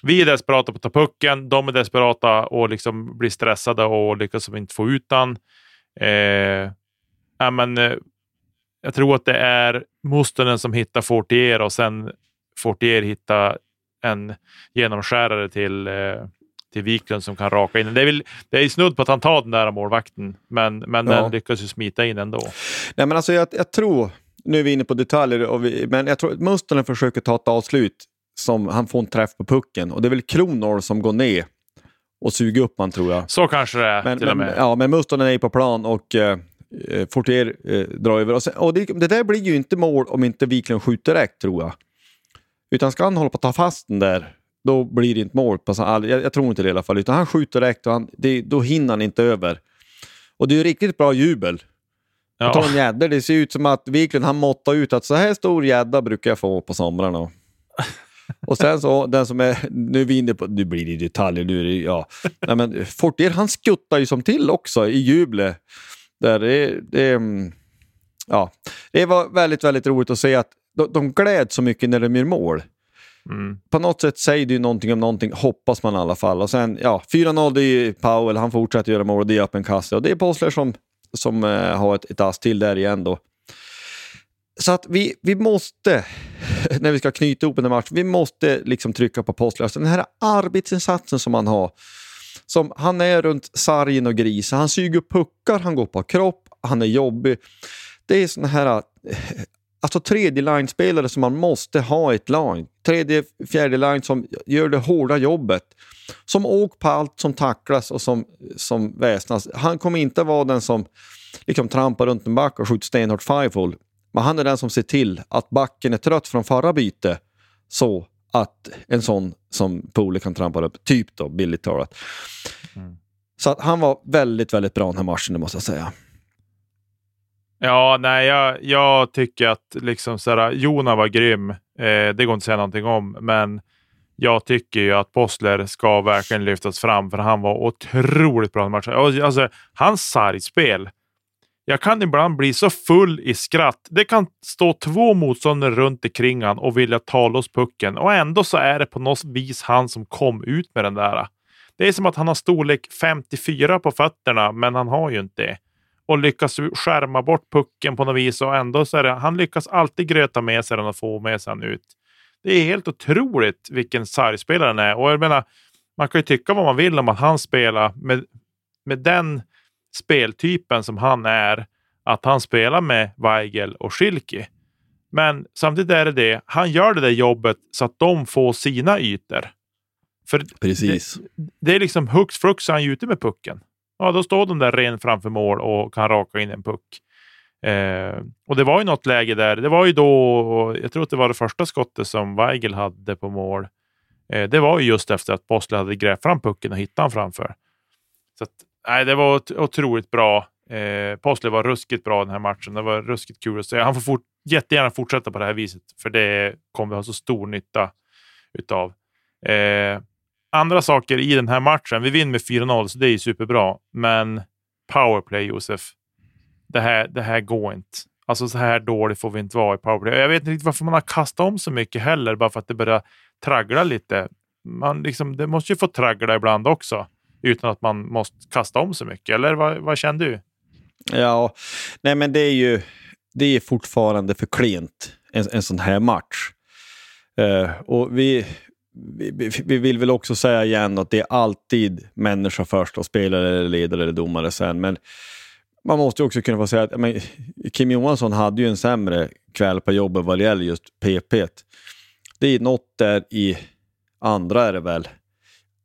Vi är desperata på att ta pucken, de är desperata och liksom blir stressade och lyckas inte få ut den. Eh, ja, men, eh, jag tror att det är Mustonen som hittar Fortier och sen Fortier hittar en genomskärare till eh, till Wiklund som kan raka in. Det är, väl, det är snudd på att han tar den där målvakten, men, men ja. den lyckas ju smita in ändå. Nej, men alltså jag, jag tror, nu är vi inne på detaljer, vi, men jag tror att Mustonen försöker ta ett avslut som han får en träff på pucken och det är väl Kronor som går ner och suger upp han tror jag. Så kanske det är men, till och med. Ja, men Mustonen är på plan och eh, Fortier eh, drar över. Och, sen, och det, det, där blir ju inte mål om inte Wiklund skjuter rätt tror jag. Utan ska han hålla på att ta fast den där då blir det inte mål. På, jag, jag tror inte det i alla fall. Utan han skjuter direkt och han, det, då hinner han inte över. Och det är riktigt bra jubel. På tal om gäddor, det ser ut som att Wiklund han måttar ut att så här stor gädda brukar jag få på somrarna. Och sen så den som är, nu är vi inne på, nu blir det detaljer, nu är det, ja. Nej men Fortier han skuttar ju som till också i jublet. Där det, det, ja. det var väldigt, väldigt roligt att se att de, de gläds så mycket när de gör mål. Mm. På något sätt säger det ju någonting om någonting, hoppas man i alla fall. Och sen, ja, 4-0 det är ju Powell, han fortsätter göra mål och det är öppen kasse. Och det är Postler som, som eh, har ett, ett ass till där igen då. Så att vi, vi måste, när vi ska knyta ihop den här matchen, vi måste liksom trycka på Postler. Alltså den här arbetsinsatsen som han har. Som, han är runt sargen och grisen, han suger puckar, han går på kropp, han är jobbig. Det är såna här eh, alltså tredje line-spelare som man måste ha i ett lag. Tredje, fjärde line som gör det hårda jobbet. Som åker på allt som tacklas och som, som väsnas. Han kommer inte vara den som liksom trampar runt en back och skjuter stenhårt five-hole. Men han är den som ser till att backen är trött från förra byte så att en sån som Pole kan trampa upp, typ då, billigt talat. Mm. Så att han var väldigt, väldigt bra den här matchen, det måste jag säga. Ja, nej, jag, jag tycker att liksom såhär, Jona var grym. Eh, det går inte att säga någonting om, men jag tycker ju att Postler ska verkligen lyftas fram, för han var otroligt bra i matchen. Alltså, hans sargspel. Jag kan ibland bli så full i skratt. Det kan stå två motståndare runt omkring han och vilja ta loss pucken och ändå så är det på något vis han som kom ut med den där. Det är som att han har storlek 54 på fötterna, men han har ju inte det och lyckas skärma bort pucken på något vis och ändå så är det, han lyckas alltid gröta med sig den och få med sig den ut. Det är helt otroligt vilken sargspelare han är och jag menar, man kan ju tycka vad man vill om att han spelar med, med den speltypen som han är, att han spelar med Weigel och Schilke. Men samtidigt är det det, han gör det där jobbet så att de får sina ytor. För Precis. Det, det är liksom hux flux han är ute med pucken ja, då står de där ren framför mål och kan raka in en puck. Eh, och det var ju något läge där. Det var ju då, jag tror att det var det första skottet som Weigel hade på mål. Eh, det var ju just efter att Bosle hade grävt fram pucken och hittat den framför. Så att, nej, det var otroligt bra. Eh, Postle var ruskigt bra den här matchen. Det var ruskigt kul att se. Han får fort, jättegärna fortsätta på det här viset, för det kommer vi ha så stor nytta utav. Eh, andra saker i den här matchen. Vi vinner med 4-0, så det är superbra. Men powerplay, Josef. Det här, det här går inte. Alltså så här dåligt får vi inte vara i powerplay. Jag vet inte riktigt varför man har kastat om så mycket heller, bara för att det börjar traggla lite. Man liksom, det måste ju få traggla ibland också, utan att man måste kasta om så mycket. Eller vad, vad känner du? Ja, nej men det är ju det är fortfarande för klent, en, en sån här match. Uh, och vi, vi, vi, vill väl också säga igen att det är alltid människa först och spelare, eller ledare eller domare sen. Men man måste också kunna få säga att men, Kim Johansson hade ju en sämre kväll på jobbet vad det gäller just PP. Det är något där i andra är det väl.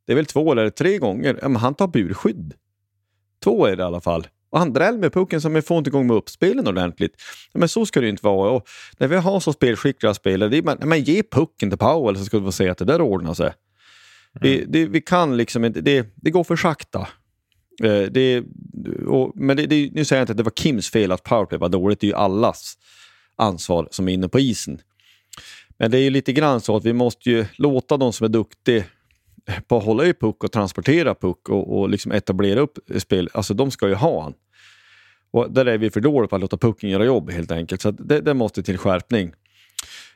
Det är väl två eller tre gånger. men han tar burskydd. Två är det i alla fall. Och han dräller med pucken så man får inte igång med uppspelen ordentligt. Men så ska det inte vara. Och när vi har så spelskickliga spelare, det man, men ge pucken till Powell så ska du få se att det där ordnar sig. Mm. Vi, det, vi kan liksom inte, det, det går för sakta. Eh, det, och, men det, det, nu säger jag inte att det var Kims fel att powerplay var dåligt, det är ju allas ansvar som är inne på isen. Men det är ju lite grann så att vi måste ju låta de som är duktiga på att hålla i puck och transportera puck och, och liksom etablera upp spel, alltså de ska ju ha han. Och där är vi för dåliga på att låta pucken göra jobb helt enkelt. Så det, det, måste till skärpning.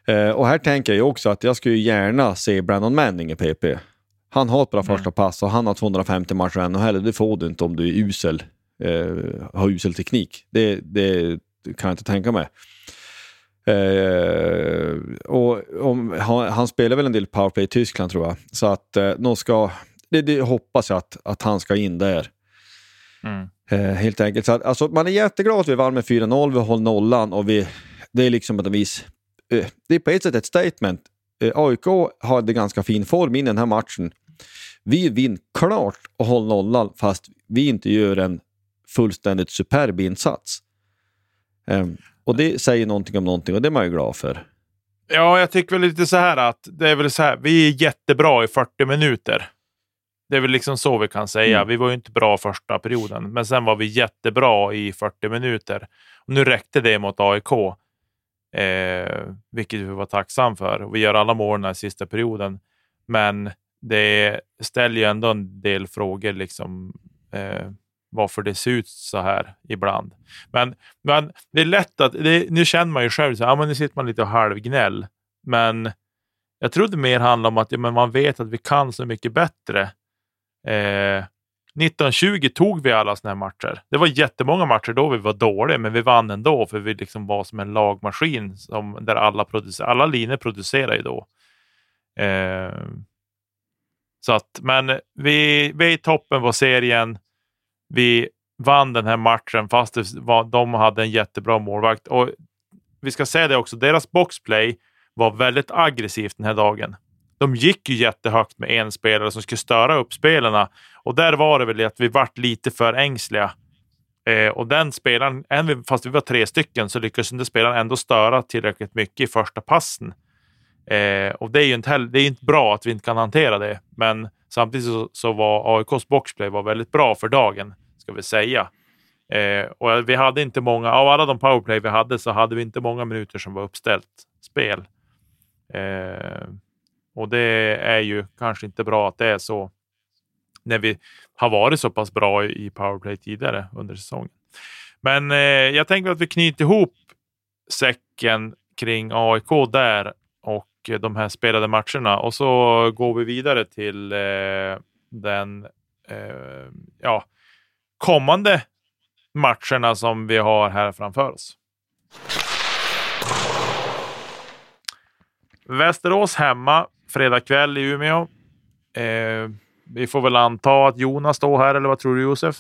Eh, och här tänker jag också att jag skulle gärna se Brandon Manning i PP. Han har ett bra mm. första pass och han har 250 matcher i NHL. Det får du inte om du är usel, eh, har usel teknik. Det, det kan jag inte tänka mig. Eh, och om, han, han, spelar väl en del powerplay i Tyskland tror jag. Så att eh, ska, det, det hoppas jag att, att han ska in där. Mm. Eh, helt enkelt. Så att, alltså, man är jätteglad att vi vann med 4-0, vi håller nollan och vi, det är liksom på ett vis, eh, det är på ett sätt ett statement. Eh, AIK hade ganska fin form i den här matchen. Vi vinner klart och håller nollan fast vi inte gör en fullständigt superb insats. Eh, och det säger någonting om någonting och det är man ju glad för. Ja, jag tycker väl lite så här att det är väl så här. Vi är jättebra i 40 minuter. Det är väl liksom så vi kan säga. Mm. Vi var ju inte bra första perioden, men sen var vi jättebra i 40 minuter. Nu räckte det mot AIK, eh, vilket vi var tacksam för. Vi gör alla målen i sista perioden, men det ställer ju ändå en del frågor liksom, eh, varför det ser ut så här ibland. Men, men det är lätt att, det, nu känner man ju själv så här, ja, men nu sitter man lite och halvgnäll, men jag tror det mer handlar om att ja, men man vet att vi kan så mycket bättre. Eh, 1920 tog vi alla sådana här matcher. Det var jättemånga matcher då vi var dåliga, men vi vann ändå för vi liksom var som en lagmaskin som, där alla, producer, alla linjer producerade ju då. Eh, så att, men vi, vi är i toppen på serien. Vi vann den här matchen fast det var, de hade en jättebra målvakt. Och vi ska säga det också, deras boxplay var väldigt aggressivt den här dagen. De gick ju jättehögt med en spelare som skulle störa upp spelarna och där var det väl att vi vart lite för ängsliga. Eh, och den spelaren, fast vi var tre stycken, så lyckades inte spelaren ändå störa tillräckligt mycket i första passen. Eh, och det är ju inte, heller, det är inte bra att vi inte kan hantera det, men samtidigt så, så var AIKs boxplay var väldigt bra för dagen, ska vi säga. Eh, och vi hade inte många, av alla de powerplay vi hade så hade vi inte många minuter som var uppställt spel. Eh, och det är ju kanske inte bra att det är så när vi har varit så pass bra i powerplay tidigare under säsongen. Men eh, jag tänker att vi knyter ihop säcken kring AIK där och de här spelade matcherna och så går vi vidare till eh, den eh, ja, kommande matcherna som vi har här framför oss. Västerås hemma fredag kväll i Umeå. Eh, vi får väl anta att Jonas står här, eller vad tror du Josef?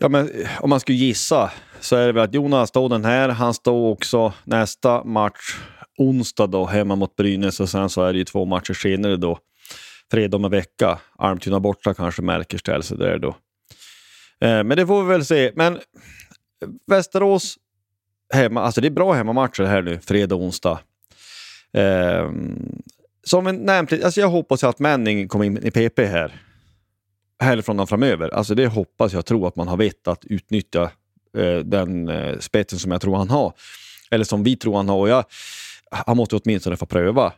Ja, men eh, om man skulle gissa så är det väl att Jonas står den här. Han står också nästa match onsdag då hemma mot Brynäs och sen så är det ju två matcher senare då. Fredag om en vecka. Almtuna borta kanske märker ställer sig alltså där då. Eh, men det får vi väl se. Men eh, Västerås hemma, alltså det är bra hemmamatcher här nu, fredag och onsdag. Eh, som en nämnt, alltså jag hoppas att Manning kommer in i PP här. Härifrån och framöver. Alltså det hoppas jag tror att man har vett att utnyttja eh, den eh, spetsen som jag tror han har. Eller som vi tror han har. Och jag, han måste åtminstone få pröva.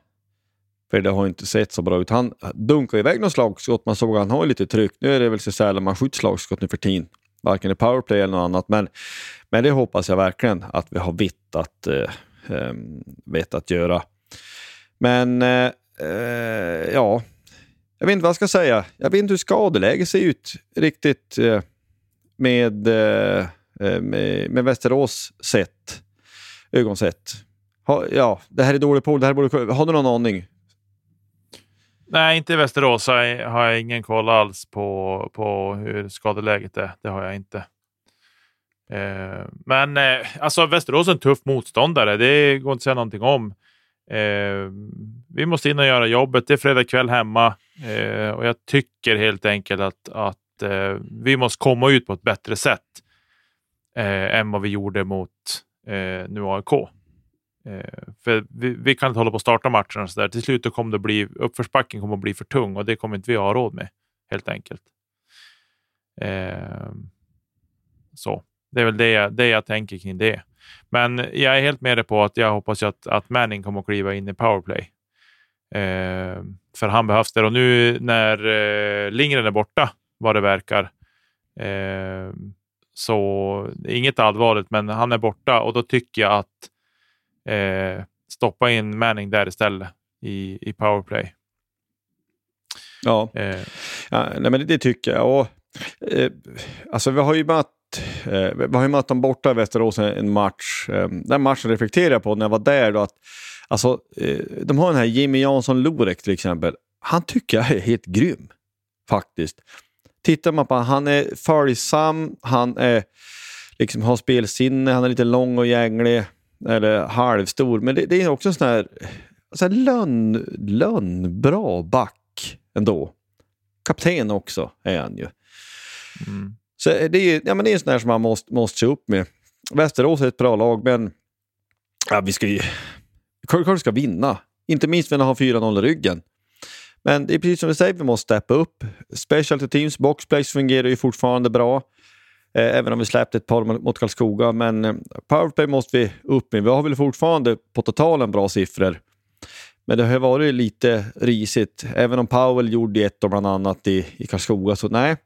För det har inte sett så bra ut. Han dunkar iväg något slagskott. Man såg att han har lite tryck. Nu är det väl så sällan man skjuter slagskott nu för tiden. Varken i powerplay eller något annat. Men, men det hoppas jag verkligen att vi har vitt att, eh, ehm, vet att göra. Men eh, eh, ja, jag vet inte vad jag ska säga. Jag vet inte hur skadeläget ser ut riktigt eh, med, eh, eh med, med Västerås sett, ögonsätt. Ha, ja, det här är dålig pool. Det här borde, har du någon aning? Nej, inte i Västerås har jag, har jag ingen koll alls på, på hur skadeläget är. Det har jag inte. Eh, men eh, alltså Västerås är en tuff motståndare. Det går inte att säga någonting om. Eh, vi måste in och göra jobbet. Det är fredag kväll hemma eh, och jag tycker helt enkelt att, att eh, vi måste komma ut på ett bättre sätt eh, än vad vi gjorde mot eh, nu AIK. Eh, för vi, vi, kan inte hålla på att starta matcherna så där. Till slut kommer det bli, uppförsbacken kommer att bli för tung och det kommer inte vi ha råd med helt enkelt. Eh, så det är väl det jag, det jag tänker kring det. Men jag är helt med dig på att jag hoppas att, att Manning kommer att kliva in i powerplay. Eh, för han behövs där. Och nu när eh, Lindgren är borta, vad det verkar, eh, så inget allvarligt, men han är borta och då tycker jag att eh, stoppa in Manning där istället i, i powerplay. Ja, eh. ja nej, men det, det, tycker jag. Och, eh, alltså vi har ju mött Eh, vi har ju mött dem borta i Västerås en match. Eh, den matchen reflekterar jag på när jag var där. Då, att, alltså, eh, de har den här Jimmy Jansson Lorek till exempel. Han tycker jag är helt grym. Faktiskt. Tittar man på honom, han är följsam, han är, liksom, har spelsinne, han är lite lång och gänglig. Eller halvstor. Men det, det är också en sån här, så här lönn, lönnbra back ändå. Kapten också är han ju. Mm. Så det är, ja, men det är en sån där som man måste, måste se upp med. Västerås är ett bra lag, men ja, vi ska ju... Klart ska vinna. Inte minst när de har 4-0 i ryggen. Men det är precis som vi säger, vi måste steppa upp. Specialty teams, boxplays fungerar ju fortfarande bra. Eh, även om vi släppte ett par mot Karlskoga. Men eh, powerplay måste vi upp med. Vi har väl fortfarande på totalen bra siffror. Men det har varit lite risigt. Även om Powell gjorde ett och bland annat i, i Karlskoga. Så nej,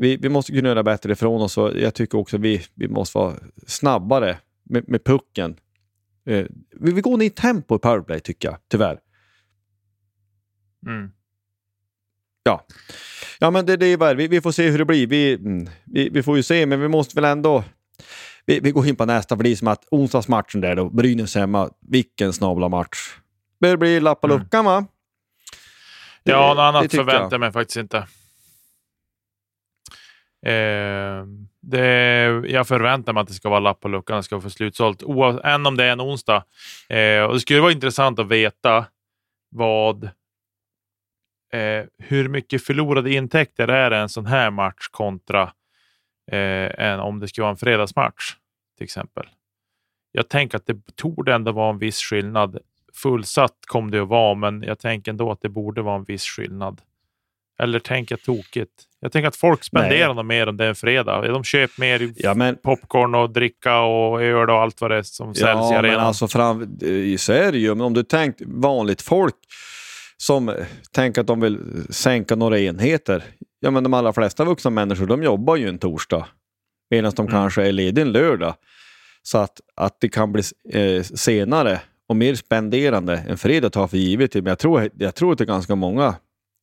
vi, vi måste göra bättre ifrån oss. Och jag tycker också att vi, vi måste vara snabbare med, med pucken. Eh, vi, vi går ner i tempo i powerplay tycker jag, tyvärr. Mm. Ja. ja, men det, det är väl, vi, vi får se hur det blir. Vi, mm, vi, vi får ju se, men vi måste väl ändå... Vi, vi går in på nästa, för det är som att onsdagsmatchen där då, Brynäs hemma, vilken snabla match. Det blir lappa Mm. luckan va? Det- Ja, något annat förväntar jag mig faktiskt inte. Eh, det, jag förväntar mig att det ska vara lapp på luckan, det ska få slutsålt, oav- än om det är en onsdag. Eh, och det skulle vara intressant att veta vad, eh, hur mycket förlorade intäkter är en sån här match kontra eh, om det skulle vara en fredagsmatch till exempel. Jag tänker att det torde ändå vara en viss skillnad. Fullsatt kom det att vara, men jag tänker ändå att det borde vara en viss skillnad. Eller tänker jag tokigt? Jag tänker att folk spenderar Nej. mer om det en fredag. De köper mer Ja, men popcorn och dricka och öl och allt vad det är som säljs i Ja, men arenan. alltså fram, så är det ju. Men om du tänkt vanligt folk som tänker att de vill sänka några enheter. Ja, men de allra flesta vuxna människor de jobbar ju en torsdag. Medan de Mm. kanske är lediga en lördag. Så att, att det kan bli eh, senare och mer spenderande en fredag tar för givet. Men jag tror, jag tror att det är ganska många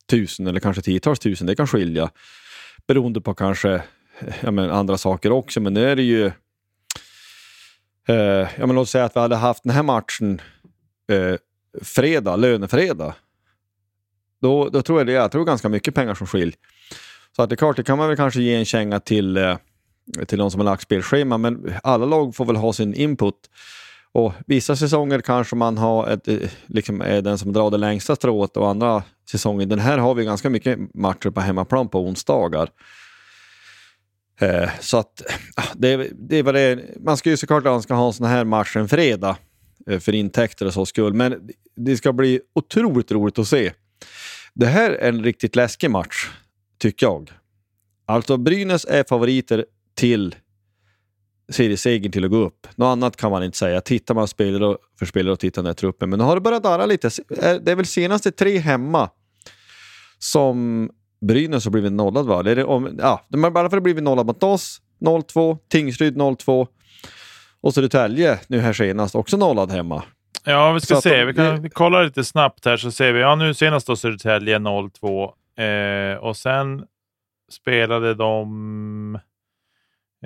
tusen eller kanske tiotals tusen. Det kan skilja. Beroende på kanske ja, men andra saker också. Men nu är det ju Eh, ja, men låt säga att vi hade haft den här matchen eh, fredag, lönefredag. Då, då tror jag det jag tror ganska mycket pengar som skiljer. Så att det är klart, det kan man väl kanske ge en känga till, eh, till de som har lagt spelschema, men alla lag får väl ha sin input. Och Vissa säsonger kanske man har ett, eh, liksom är den som drar det längsta strået och andra säsongen. den här har vi ganska mycket matcher på hemmaplan på onsdagar. Eh, så att det, det var det. Man ska ju såklart önska ha en sån här match en fredag eh, för intäkter och så skull, men det ska bli otroligt roligt att se. Det här är en riktigt läskig match, tycker jag. Alltså Brynäs är favoriter till seriesegern till att gå upp. Något annat kan man inte säga. Tittar man spelare och- för spelare och tittar den här truppen. Men nu har det börjat darra lite. Eh, Det är väl senaste tre hemma som Brynäs har blivit nollad va? Eller är det om, ja, de har i alla fall blivit nollad mot oss, 0-2, Tingsryd 0-2 och Södertälje nu här senast också nollad hemma. Ja, vi ska Så se. de- Vi kan vi kollar lite snabbt här så ser vi. Ja, nu senast då Södertälje 0-2. Eh, och sen spelade de...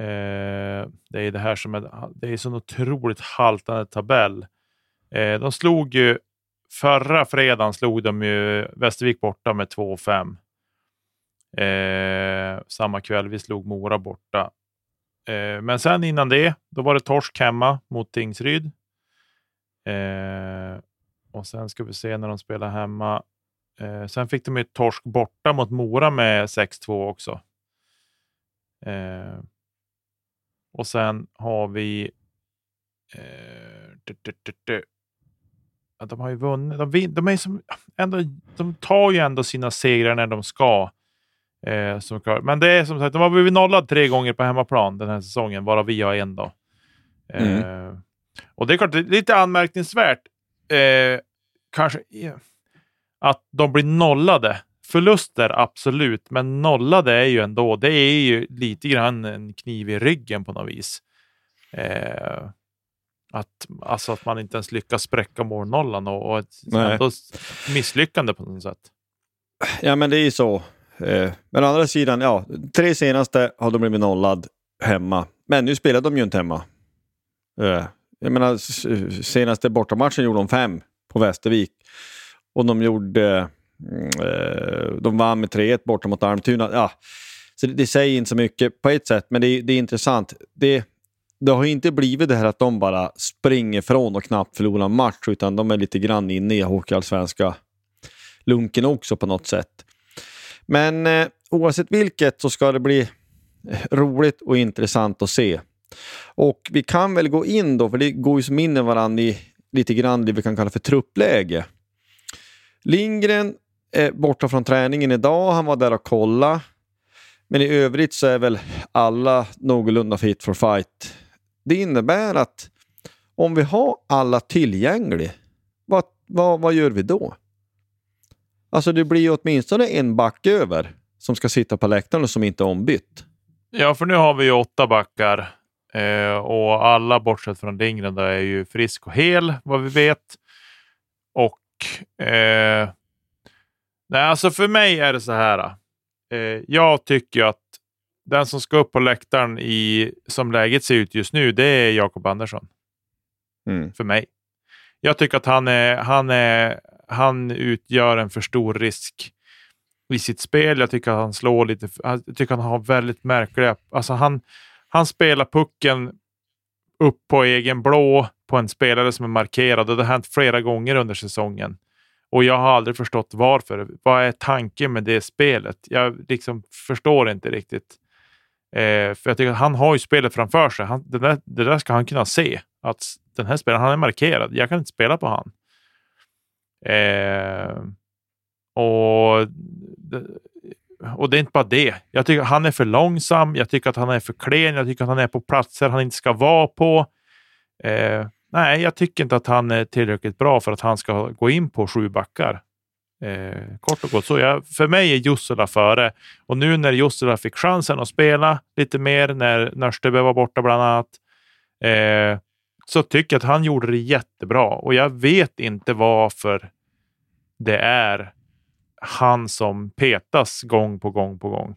Eh, det är det här som är... Det är så otroligt haltande tabell. Eh, de slog ju... Förra fredagen slog de ju Västervik borta med 2-5. Eh, samma kväll vi slog Mora borta. Eh, men sen innan det, då var det torsk hemma mot Tingsryd. Eh, och sen ska vi se när de spelar hemma. Eh, sen fick de ju torsk borta mot Mora med 6-2 också. Eh, och sen har vi... Eh, du, du, du. Ja, de har ju vunnit. De, vin, de, är som, ändå, de tar ju ändå sina segrar när de ska. Eh, som. Men det är som sagt, de har blivit nollade tre gånger på hemmaplan den här säsongen, varav vi har en. Då. Eh, och det är klart, det är lite anmärkningsvärt eh, kanske att de blir nollade. Förluster, absolut, men nollade är ju ändå, det är ju lite grann en kniv i ryggen på något vis. Eh, att, alltså att man inte ens lyckas spräcka målnollan och, och ett Nej. ändå misslyckande på något sätt. Ja, men det är ju så. Eh, men å andra sidan, ja, tre senaste har de blivit nollad hemma. Men nu spelar de ju inte hemma. Eh, jag menar, senaste bortamatchen gjorde de fem på Västervik. Och de gjorde... Mm, eh, de vann med 3-1 borta mot Almtuna. Ja, så det, det säger inte så mycket på ett sätt, men det, är- det är intressant. Det, det har inte blivit det här att de bara springer från och knappt förlorar en match, utan de är lite grann inne i hockeyallsvenska lunken också på något sätt. Men eh, oavsett vilket så ska det bli eh, roligt och intressant att se. Och vi kan väl gå in då, för det går ju som in i varandra i lite grann det vi kan kalla för truppläge. Lindgren Eh, borta från träningen idag. Han var där och kollade. Men i övrigt så är väl alla någorlunda fit for fight. Det innebär att om vi har alla tillgängliga, vad, vad, vad gör vi då? Alltså det blir ju åtminstone en back över som ska sitta på läktaren och som inte är ombytt. Ja, för nu har vi ju åtta backar eh, och alla bortsett från Lindgren är ju frisk och hel vad vi vet. Och eh, nej, alltså för mig är det så här. Eh, jag tycker att den som ska upp på läktaren i, som läget ser ut just nu, det är Jakob Andersson. Mm. För mig. Jag tycker att han, är, han, är, han utgör en för stor risk i sitt spel. Jag tycker att han slår lite, jag tycker att han har väldigt märkliga, alltså han, han spelar pucken upp på egen blå på en spelare som är markerad och det har hänt flera gånger under säsongen. Och jag har aldrig förstått varför. Vad är tanken med det spelet? Jag liksom förstår inte riktigt. Eh, för jag tycker att han har ju spelet framför sig. Han, det, där, det där ska han kunna se. Att den här spelaren, han är markerad. Jag kan inte spela på han. Eh, och, och det är inte bara det. Jag tycker att han är för långsam. Jag tycker att han är för klen. Jag tycker att han är på platser han inte ska vara på. Eh, nej, jag tycker inte att han är tillräckligt bra för att han ska gå in på sju backar. Eh, kort och gott så. Jag, för mig är Jussela före. Och nu när Jussela fick chansen att spela lite mer, när Nörstebö var borta bland annat, eh, så tycker jag att han gjorde det jättebra. Och jag vet inte varför det är han som petas gång på gång på gång.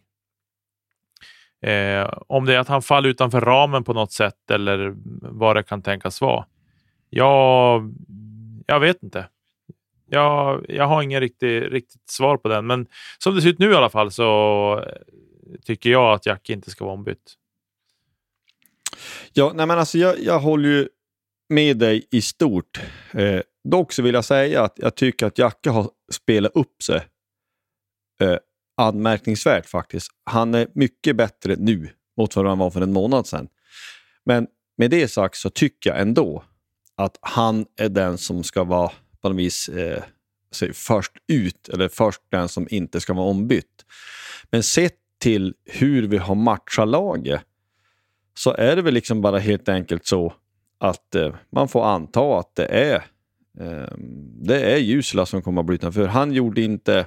Eh, om det är att han faller utanför ramen på något sätt eller vad det kan tänkas vara. Jag, jag vet inte. Jag, jag har inget riktigt, riktigt svar på den, men som det ser ut nu i alla fall så eh, tycker jag att Jack inte ska vara ombytt. Ja, nej men alltså jag, jag håller ju med dig i stort. Eh, dock så vill jag säga att jag tycker att Jacke har spelat upp sig eh, anmärkningsvärt faktiskt. Han är mycket bättre nu mot vad han var för en månad sedan. Men med det sagt så tycker jag ändå att han är den som ska vara på något vis eh, först ut eller först den som inte ska vara ombytt. Men sett till hur vi har matchat laget så är det väl liksom bara helt enkelt så att eh, man får anta att det är eh, det är Jusela som kommer att bli utanför. Han gjorde inte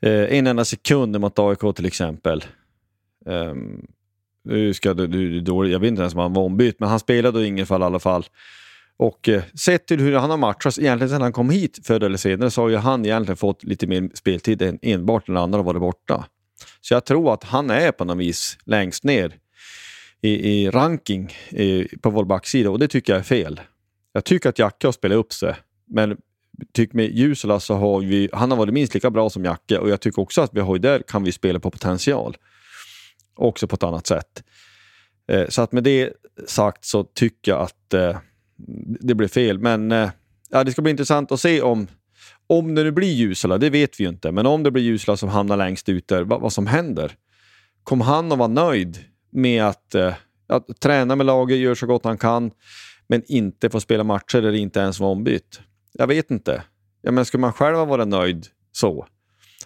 eh, en enda sekund mot AIK till exempel. Ehm, nu ska du, du, du, jag vet inte ens om han var ombytt, men han spelade i inget fall i alla fall. Och eh, sett till hur han har matchats egentligen sedan han kom hit förr eller senare så har ju han egentligen fått lite mer speltid än enbart när andra har varit borta. Så jag tror att han är på något vis längst ner i, i ranking i, på vår backsida och det tycker jag är fel. Jag tycker att Jacke har spelat upp sig, men tycker med Jusela så har vi, han har varit minst lika bra som Jacke och jag tycker också att vi har där kan vi spela på potential. Också på ett annat sätt. Eh, så att med det sagt så tycker jag att eh, det blir fel. Men eh, ja, det ska bli intressant att se om, om det nu blir Jusela, det vet vi ju inte. Men om det blir Jusela som hamnar längst ut där, vad, vad som händer. Kommer han att vara nöjd med att, att träna med laget, göra så gott han kan, men inte få spela matcher eller inte ens vara ombytt? Jag vet inte. Ja, men skulle man själv vara nöjd så?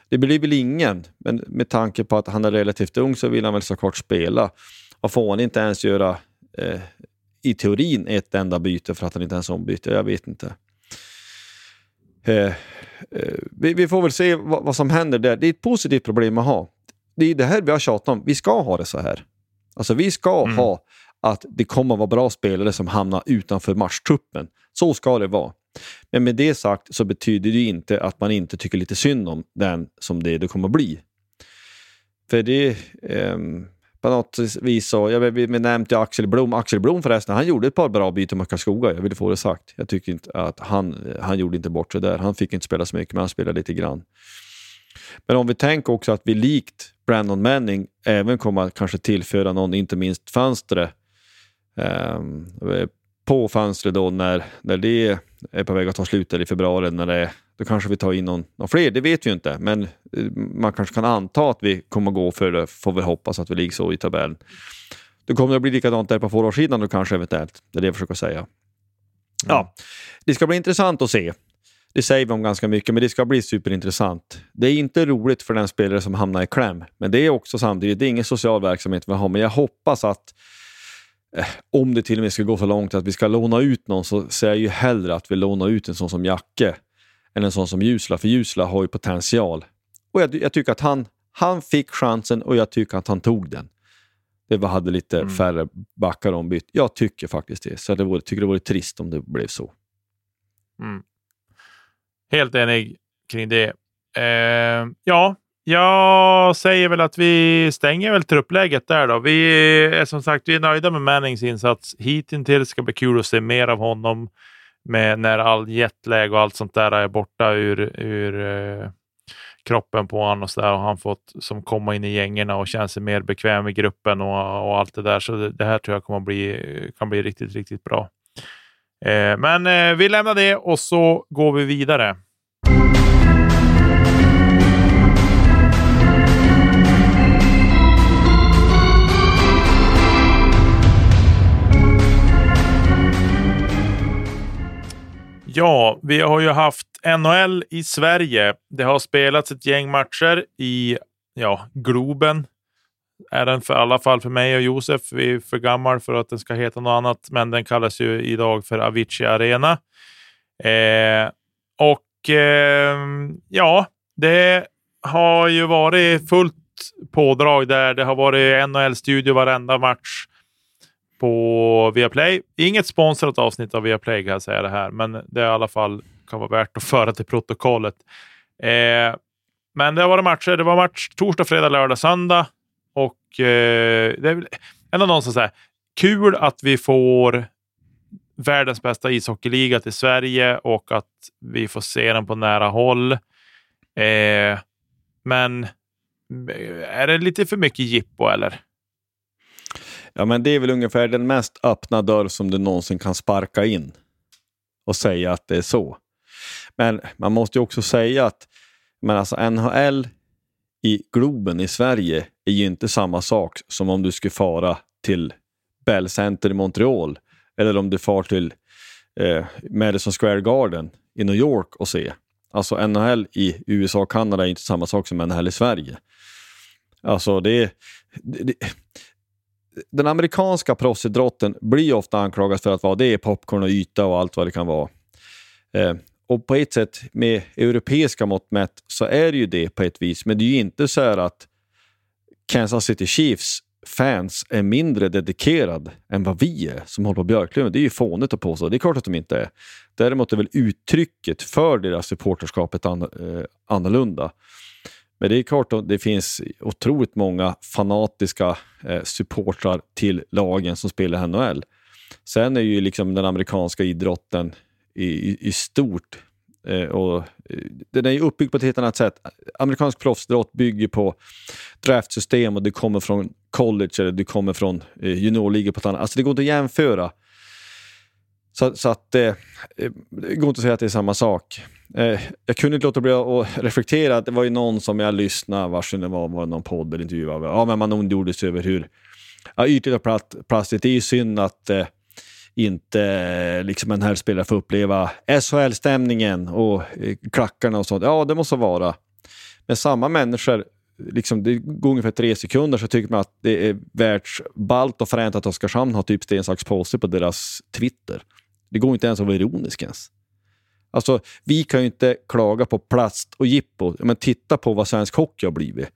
Det blir väl ingen, men med tanke på att han är relativt ung så vill han väl såklart spela. Och får han inte ens göra eh, i teorin ett enda byte för att han inte ens ombyter? Jag vet inte. Eh, eh, vi, vi, får väl se vad, vad, som händer där. Det är ett positivt problem att ha. Det är det här vi har tjatat om. Vi ska ha det så här. Alltså vi ska mm. ha att det kommer att vara bra spelare som hamnar utanför matchtruppen. Så ska det vara. Men med det sagt så betyder det inte att man inte tycker lite synd om den som det, det kommer att bli. För det, eh, på något vis så, jag vi nämnde Axel Blom. Axel Blom förresten, han gjorde ett par bra byten mot Karlskoga. Jag vill få det sagt. Jag tycker inte att han, han gjorde inte bort sig där. Han fick inte spela så mycket, men han spelade lite grann. Men om vi tänker också att vi likt Brandon Manning även kommer att kanske tillföra någon, inte minst fönstret. Eh, på fönstret då när, när det är på väg att ta slut i februari, när det, då kanske vi tar in någon, någon fler, det vet vi inte. Men eh, man kanske kan anta att vi kommer gå för det, får vi hoppas att vi ligger så i tabellen. Då kommer det bli likadant där på forwardsidan då kanske eventuellt. Det är det jag försöker säga. Ja, det ska bli intressant att se. det säger vi om ganska mycket, men det ska bli superintressant. Det är inte roligt för den spelare som hamnar i kläm, men det är också samtidigt, det är ingen social verksamhet vi har, men jag hoppas att om det till och med ska gå så långt att vi ska låna ut någon så säger jag ju hellre att vi lånar ut en sån som Jacke än en sån som Ljusla, för Ljusla har ju potential. Och jag, jag tycker att han, han fick chansen och jag tycker att han tog den. Det var, hade lite mm. färre backar ombytt. Jag tycker faktiskt det. Så det vore, tycker det vore trist om det blev så. Mm. Helt enig kring det. Eh, ja, jag säger väl att vi stänger väl truppläget där då. Vi är som sagt vi är nöjda med Mannings insats hittills. ska bli kul att se mer av honom med när all jetlag och allt sånt där är borta ur, ur eh, kroppen på honom och så där och han fått som komma in i gängerna och känna sig mer bekväm i gruppen och, och allt det där. Så det, det, här tror jag kommer bli, kan bli riktigt, riktigt bra. Eh, men eh, vi lämnar det och så går vi vidare. Ja, vi har ju haft NHL i Sverige. Det har spelats ett gäng matcher i ja, Globen. Är den för alla fall för mig och Josef. Vi är för gammal för att den ska heta något annat, men den kallas ju idag för Avicii Arena. Eh, och eh, ja, det har ju varit fullt pådrag där. Det har varit NHL-studio varenda match på Viaplay. Inget sponsrat avsnitt av Viaplay kan jag säga det här, men det är i alla fall kan vara värt att föra till protokollet. Eh, men det har varit matcher. Det var match torsdag, fredag, lördag, söndag och eh, det är väl ändå någon som säger kul att vi får världens bästa ishockeyliga till Sverige och att vi får se den på nära håll. Eh, men eh, är det lite för mycket jippo eller? Ja, men det är väl ungefär den mest öppna dörr som du någonsin kan sparka in och säga att det är så. Men man måste ju också säga att men alltså NHL i Globen i Sverige är ju inte samma sak som om du skulle fara till Bell Center i Montreal eller om du far till eh, Madison Square Garden i New York och se. Alltså NHL i USA och Kanada är inte samma sak som NHL i Sverige. Alltså det, det, den amerikanska proffsidrotten blir ofta anklagad för att vara det är popcorn och yta och allt vad det kan vara. Eh, och på ett sätt, med europeiska mått mätt, så är det ju det på ett vis. Men det är ju inte så att Kansas City Chiefs fans är mindre dedikerade än vad vi är som håller på Björklöven. Det är ju fånigt att påstå. Det är klart att de inte är. Däremot är väl uttrycket för deras supporterskap an, eh, annorlunda. Men det är klart att det finns otroligt många fanatiska eh, supportrar till lagen som spelar NHL. Sen är ju liksom den amerikanska idrotten i, i, i stort eh, och eh, den är uppbyggd på ett helt annat sätt. Amerikansk proffsidrott bygger på draftsystem och du kommer från college eller du kommer från eh, juniorligor på ett annat Alltså det går inte att jämföra. Så, så att det går inte att säga att det är samma sak. Eh, jag kunde inte låta bli att reflektera. Det var ju någon som jag lyssnade, vars det var, var någon podd eller intervju av. Ja, men man ondgjorde sig över hur ja, ytligt och platt, plastigt. Det är ju synd att eh, inte eh, liksom en här spelare får uppleva SHL-stämningen och eh, klackarna och sånt. Ja, det måste vara. Men samma människor, liksom, det går ungefär tre sekunder så tycker man att det är världsballt och fränt att Oskarshamn har typ sten, sax, påse på deras Twitter. Det går inte ens att vara ironisk ens. Alltså, vi kan ju inte klaga på plast och jippo. Men titta på vad svensk hockey har blivit.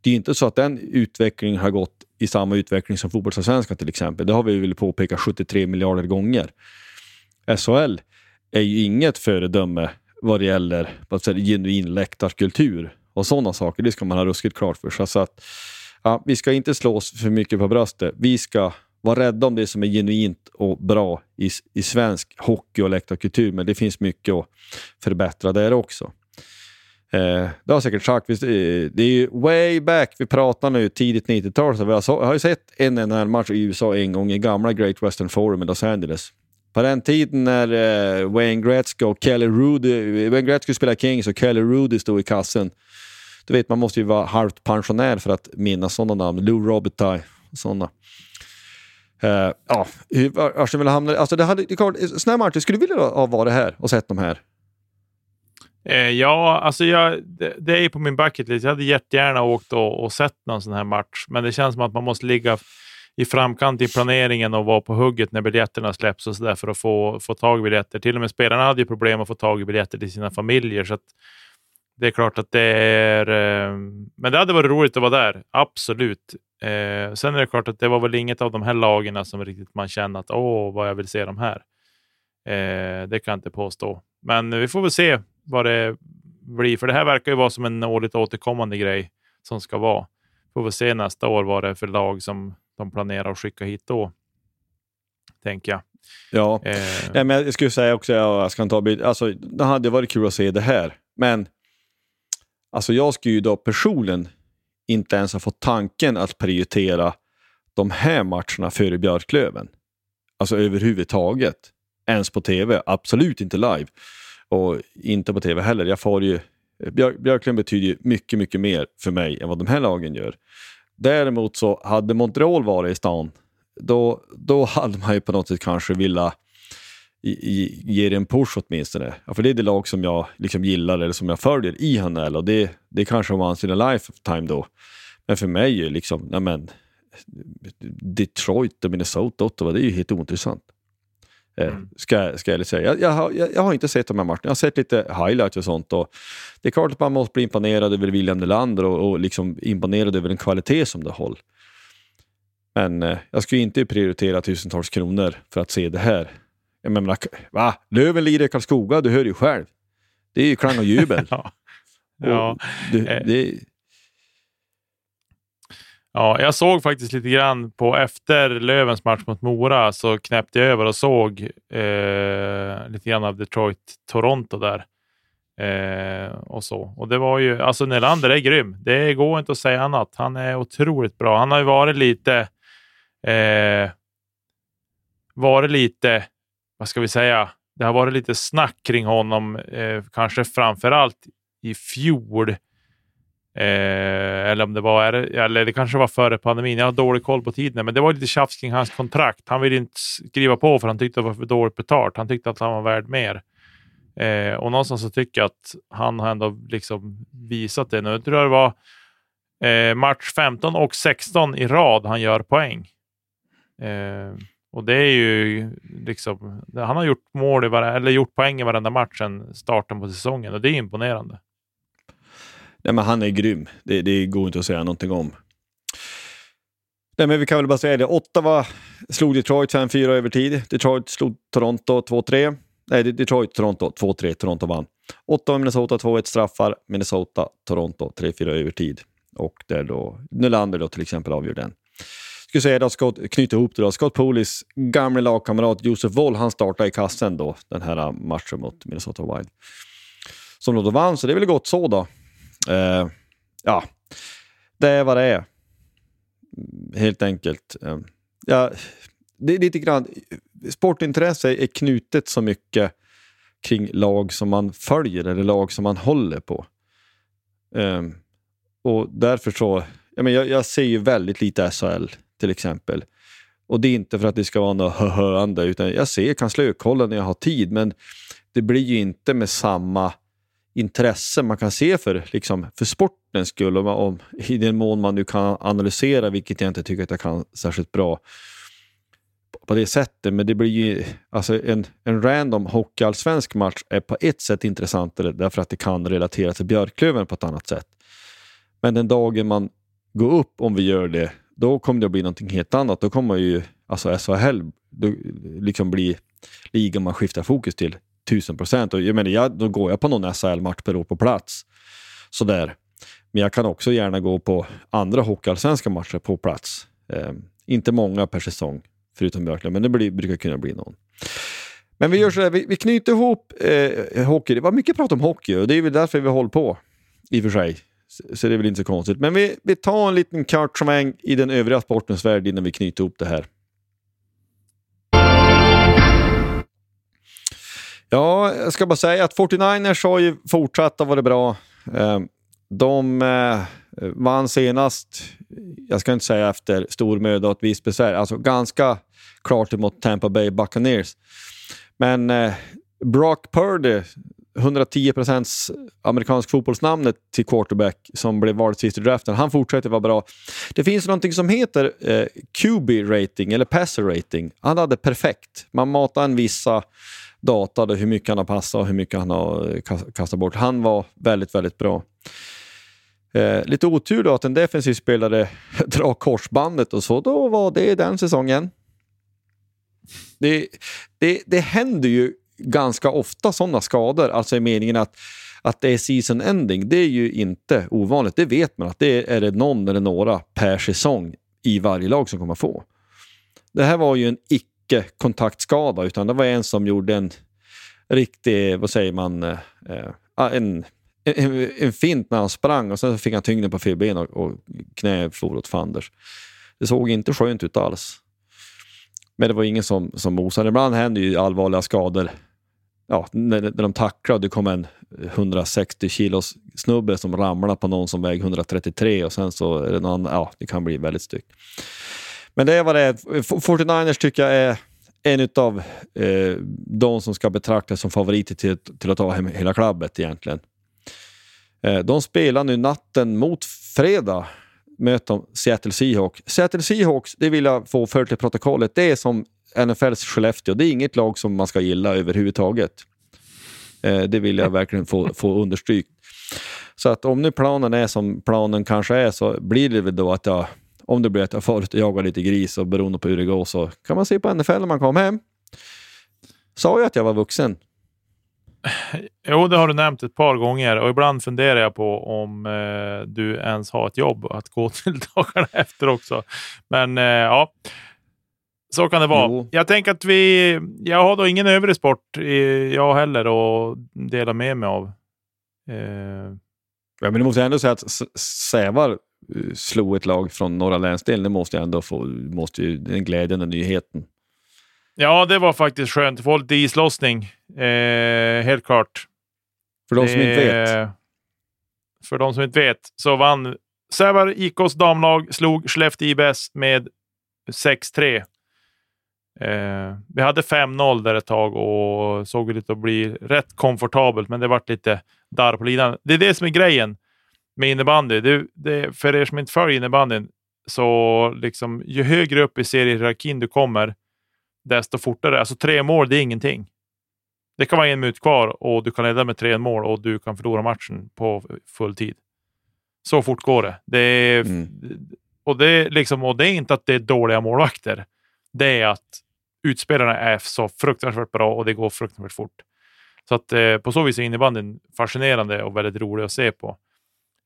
Det är inte så att den utvecklingen har gått i samma utveckling som fotbollsallsvenskan till exempel. Det har vi väl påpeka 73 miljarder gånger. SHL är ju inget föredöme vad det gäller vad säga, genuin läktarkultur och sådana saker. Det ska man ha ruskigt klart för sig. Så att, ja, vi ska inte slå oss för mycket på bröstet. Vi ska var rädda om det som är genuint och bra i, i svensk hockey och läktarkultur, men det finns mycket att förbättra där också. Eh, det har säkert sagt, eh, det är ju way back, vi pratar nu tidigt 90-tal, vi har, jag har ju sett en NHL-match i USA en gång i gamla Great Western Forum i Los Angeles. På den tiden när eh, Wayne Gretzky och Kelly Rudy, Wayne Gretzky spelade Kings och Kelly Rudy stod i kassen. Du vet, man måste ju vara halvt pensionär för att minnas sådana namn. Lou Robitaille och sådana. Uh, ja, Arsenal hamnade... Alltså det hade, det, såna här matcher, skulle du vilja ha varit här och sett de här? Eh, ja, alltså jag, det, det, är på min bucket list. Jag hade jättegärna åkt och, och sett någon sån här match, men det känns som att man måste ligga i framkant i planeringen och vara på hugget när biljetterna släpps och så där för att få, få tag i biljetter. Till och med spelarna hade ju problem att få tag i biljetter till sina familjer. Så det är klart att det är... Eh, men det hade varit roligt att vara där, absolut. Eh, sen är det klart att det var väl inget av de här lagen som riktigt man känner att åh, vad jag vill se de här. Eh, det kan jag inte påstå. Men vi får väl se vad det blir, för det här verkar ju vara som en årligt återkommande grej som ska vara. Får väl se nästa år vad det är för lag som de planerar att skicka hit då. Tänker jag. Ja, eh. Nej, men jag skulle säga också, jag ska bild, alltså, det hade varit kul att se det här, men alltså jag skulle ju då personligen inte ens ha fått tanken att prioritera de här matcherna före Björklöven. Alltså överhuvudtaget. Ens på tv, absolut inte live. Och inte på tv heller. Jag får ju, Björk, Björklöven betyder ju mycket, mycket mer för mig än vad de här lagen gör. Däremot så hade Montreal varit i stan, då, då hade man ju på något sätt kanske vilja ge det en push åtminstone. Ja, för det är det lag som jag liksom gillar eller som jag följer i HNL och det, det kanske var once in a lifetime då. Men för mig är liksom, nej men, Detroit och Minnesota, Ottawa, det är ju helt ointressant. Eh, mm. Ska, ska jag säga. Jag, jag, har, jag, jag, har inte sett de här matcherna. Jag har sett lite highlights och sånt. Och det är klart att man måste bli imponerad över William Nylander och, och liksom imponerad över den kvalitet som det håller. Men eh, jag skulle inte prioritera tusentals kronor för att se det här. Jag menar, va? Löven lirar i Karlskoga, du hör ju själv. Det är ju klang och jubel. ja. ja. Det, eh. det, Ja, jag såg faktiskt lite grann på efter Lövens match mot Mora så knäppte jag över och såg eh, lite grann av Detroit-Toronto där. Eh, och så. Och det var ju, alltså Nylander är grym. Det går inte att säga annat. Han är otroligt bra. Han har ju varit lite, eh, varit lite, vad ska vi säga? Det har varit lite snack kring honom, eh, kanske framför allt i fjol Eh, eller om det var, eller det kanske var före pandemin. Jag har dålig koll på tiden, men det var lite tjafs kring hans kontrakt. Han ville inte skriva på för han tyckte det var för dåligt betalt. Han tyckte att han var värd mer. Eh, och någonstans så tycker jag att han har ändå liksom visat det nu. Jag tror det var eh, match 15 och 16 i rad han gör poäng. Eh, och det är ju liksom, han har gjort mål i varje, eller gjort poäng i varenda match sedan starten på säsongen och det är imponerande. Nej, men han är grym. Det, det går inte att säga någonting om. Nej, men vi kan väl bara säga det. Ottawa slog Detroit 5-4 över tid. Detroit slog Toronto 2-3. Nej, Detroit, Toronto 2-3. Toronto vann. Ottawa, Minnesota 2-1 straffar. Minnesota, Toronto 3-4 över tid. Och där då Nylander då till exempel avgör den. Skulle säga att Scott, knyta ihop det då. Scott Polis gamle lagkamrat Josef Woll, han startade i kassen då den här äh, matchen mot Minnesota Wild. Som då vann, så det är väl gott så då. Eh, ja, det är vad det är. Helt enkelt. Eh, ja, det är lite grann, sportintresse är knutet så mycket kring lag som man följer eller lag som man håller på. Eh, och därför så, jag, men jag, jag ser ju väldigt lite SHL till exempel. Och det är inte för att det ska vara något höhöande utan jag ser, kan slökolla när jag har tid men det blir ju inte med samma intresse man kan se för, liksom, för sportens skull. Och, om, I den mån man nu kan analysera, vilket jag inte tycker att jag kan särskilt bra på det sättet. Men det blir ju, alltså en, en random hockeyallsvensk match är på ett sätt intressantare därför att det kan relatera till Björklöven på ett annat sätt. Men den dagen man går upp, om vi gör det, då kommer det att bli någonting helt annat. Då kommer ju alltså SHL då, liksom bli ligan man skiftar fokus till tusen procent. jag menar, jag, då går jag på någon SHL-match per år på plats. Sådär. Men jag kan också gärna gå på andra hockeyallsvenska matcher på plats. Eh, inte många per säsong, förutom Björklund, men det blir, brukar kunna bli någon. Men vi gör så här, vi, vi knyter ihop eh, hockey. Det var mycket prat om hockey och det är väl därför vi håller på, i och för sig. Så, det är väl inte så konstigt. Men vi, vi tar en liten kort sväng i den övriga sportens värld innan vi knyter ihop det här. Ja, jag ska bara säga att 49ers har ju fortsatt att vara bra. Ehm, de eh, vann senast, jag ska inte säga efter stor möda och ett visst besvär, alltså ganska klart emot Tampa Bay Buccaneers. Men eh, Brock Purdy 110% amerikansk fotbollsnamnet till quarterback som blev vald sist i draften. Han fortsätter vara bra. Det finns någonting som heter eh, QB-rating eller passer rating. Han hade perfekt. Man matar en vissa data, hur mycket han har passat och hur mycket han har eh, kastat bort. Han var väldigt, väldigt bra. Eh, lite otur då att en defensiv spelare drar korsbandet och så. Då var det den säsongen. Det, det, det händer ju ganska ofta sådana skador, alltså i meningen att, att det är season ending. Det är ju inte ovanligt. Det vet man att det är det någon eller några per säsong i varje lag som kommer att få. Det här var ju en icke-kontaktskada utan det var en som gjorde en riktig, vad säger man, eh, eh en, en, en fint när han sprang och sen fick han tyngden på fel ben och, och knä for åt fanders. Det såg inte skönt ut alls. Men det var ingen som, som mosade. Ibland händer ju allvarliga skador ja, när, när de tacklar och det kommer en 160 kilos snubbe som ramlar på någon som väger 133 och sen så är det någon ja, det kan bli väldigt styggt. Men det är vad det är. 49ers tycker jag är en av eh, de som ska betraktas som favoriter till, till att ta hem hela klubbet egentligen. Eh, de spelar nu natten mot fredag möter de Seattle Seahawks. Seattle Seahawks, det vill jag få för till protokollet, det är som NFLs Skellefteå. Det är inget lag som man ska gilla överhuvudtaget. Eh, det vill jag verkligen få, få understrykt. Så att om nu planen är som planen kanske är så blir det väl då att jag, om det blir att jag får ut och jagar lite gris och beroende på hur det går så kan man se på NFL när man kommer hem. Sa jag att jag var vuxen? Jo, det har du nämnt ett par gånger och ibland funderar jag på om eh, du ens har ett jobb att gå till dagarna efter också. Men eh, ja, så kan det vara. Jo. Jag tänker att vi... Jag har då ingen övrig sport jag heller att dela med mig av. Eh. Ja, men du måste ändå säga att Sävar eh, slog ett lag från norra länsdelen. Det måste jag ändå få. Måste ju, den glädjande nyheten. Ja, det var faktiskt skönt. Få lite islossning. Eh, helt klart. För de som inte vet. För de som inte vet så vann Sävar IKs damlag, slog Skellefteå IBS med 6-3. Eh, vi hade 5-0 där ett tag och såg ut att bli rätt komfortabelt, men det vart lite darr på linan. Det är det som är grejen med innebandy. Det, det, för er som inte följer innebandyn, så liksom, ju högre upp i seriehierarkin du kommer, desto fortare. Alltså tre mål, det är ingenting. Det kan vara en minut kvar och du kan leda med tre mål och du kan förlora matchen på full tid. Så fort går det. det är, mm. och, det liksom, och det är inte att det är dåliga målvakter. Det är att utspelarna är så fruktansvärt bra och det går fruktansvärt fort. Så att eh, på så vis är innebandyn fascinerande och väldigt rolig att se på.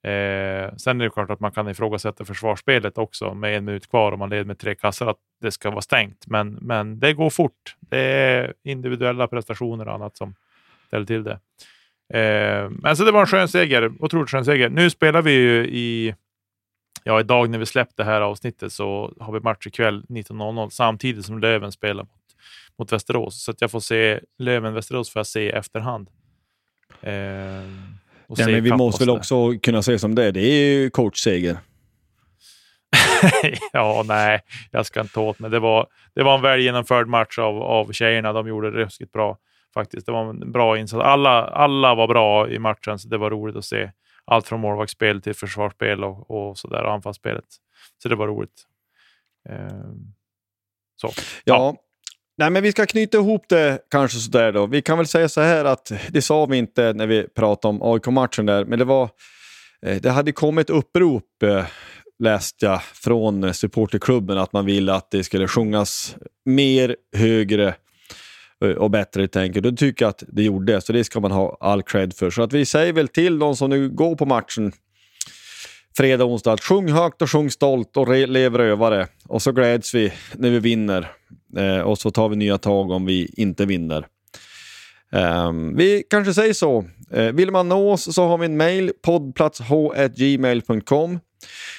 Eh, sen är det klart att man kan ifrågasätta försvarsspelet också med en minut kvar och man leder med tre kassar att det ska vara stängt. Men, men det går fort. Det är individuella prestationer och annat som ställer till det. Eh, men så det var en skön seger. Otroligt skön seger. Nu spelar vi ju i ja, idag när vi släppte det här avsnittet så har vi match ikväll 19.00 samtidigt som Löven spelar mot, mot Västerås. Så att jag får se Löven-Västerås får jag se i efterhand. Eh, ja, men vi måste väl också kunna se som det Det är ju coachseger. ja, nej, jag ska inte ta åt mig. Det var, det var en väl genomförd match av, av tjejerna. De gjorde det ruskigt bra faktiskt. Det var en bra insats. Alla, alla var bra i matchen, så det var roligt att se allt från målvaktsspel till försvarsspel och, och så där, och anfallsspelet. Så det var roligt. Ehm, så. Ja. ja. Nej, men vi ska knyta ihop det kanske sådär då. Vi kan väl säga så här att det sa vi inte när vi pratade om AIK-matchen där, men det var eh, det hade kommit upprop eh, läste jag från supporterklubben att man ville att det skulle sjungas mer, högre Eh, och bättre tänk. Och Det tycker jag att det gjorde, så det ska man ha all cred för. Så att vi säger väl till de som nu går på matchen fredag, och onsdag att sjung högt och sjung stolt och lev rövare. Och så gläds vi när vi vinner. Eh, och så tar vi nya tag om vi inte vinner. Eh, vi kanske säger så. Eh, vill man nå oss så har vi en mail, poddplatsh.gmail.com.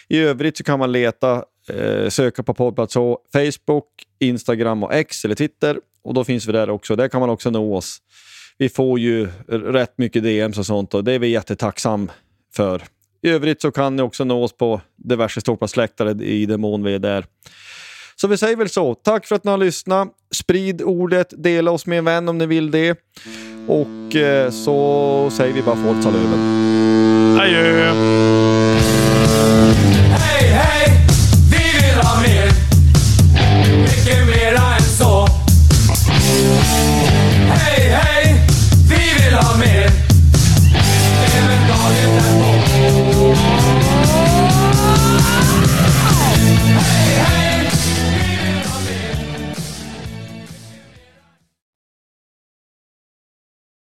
I övrigt så kan man leta, eh, söka på poddplats H, Facebook, Instagram och X eller Twitter och då finns vi där också. Där kan man också nå oss. Vi får ju rätt mycket DMs och sånt och det är vi jättetacksam för. I övrigt så kan ni också nå oss på diverse ståplatsläktare i den mån vi är där. Så vi säger väl så. Tack för att ni har lyssnat. Sprid ordet, dela oss med en vän om ni vill det. Och eh, så säger vi bara Forza Löven. Adjö!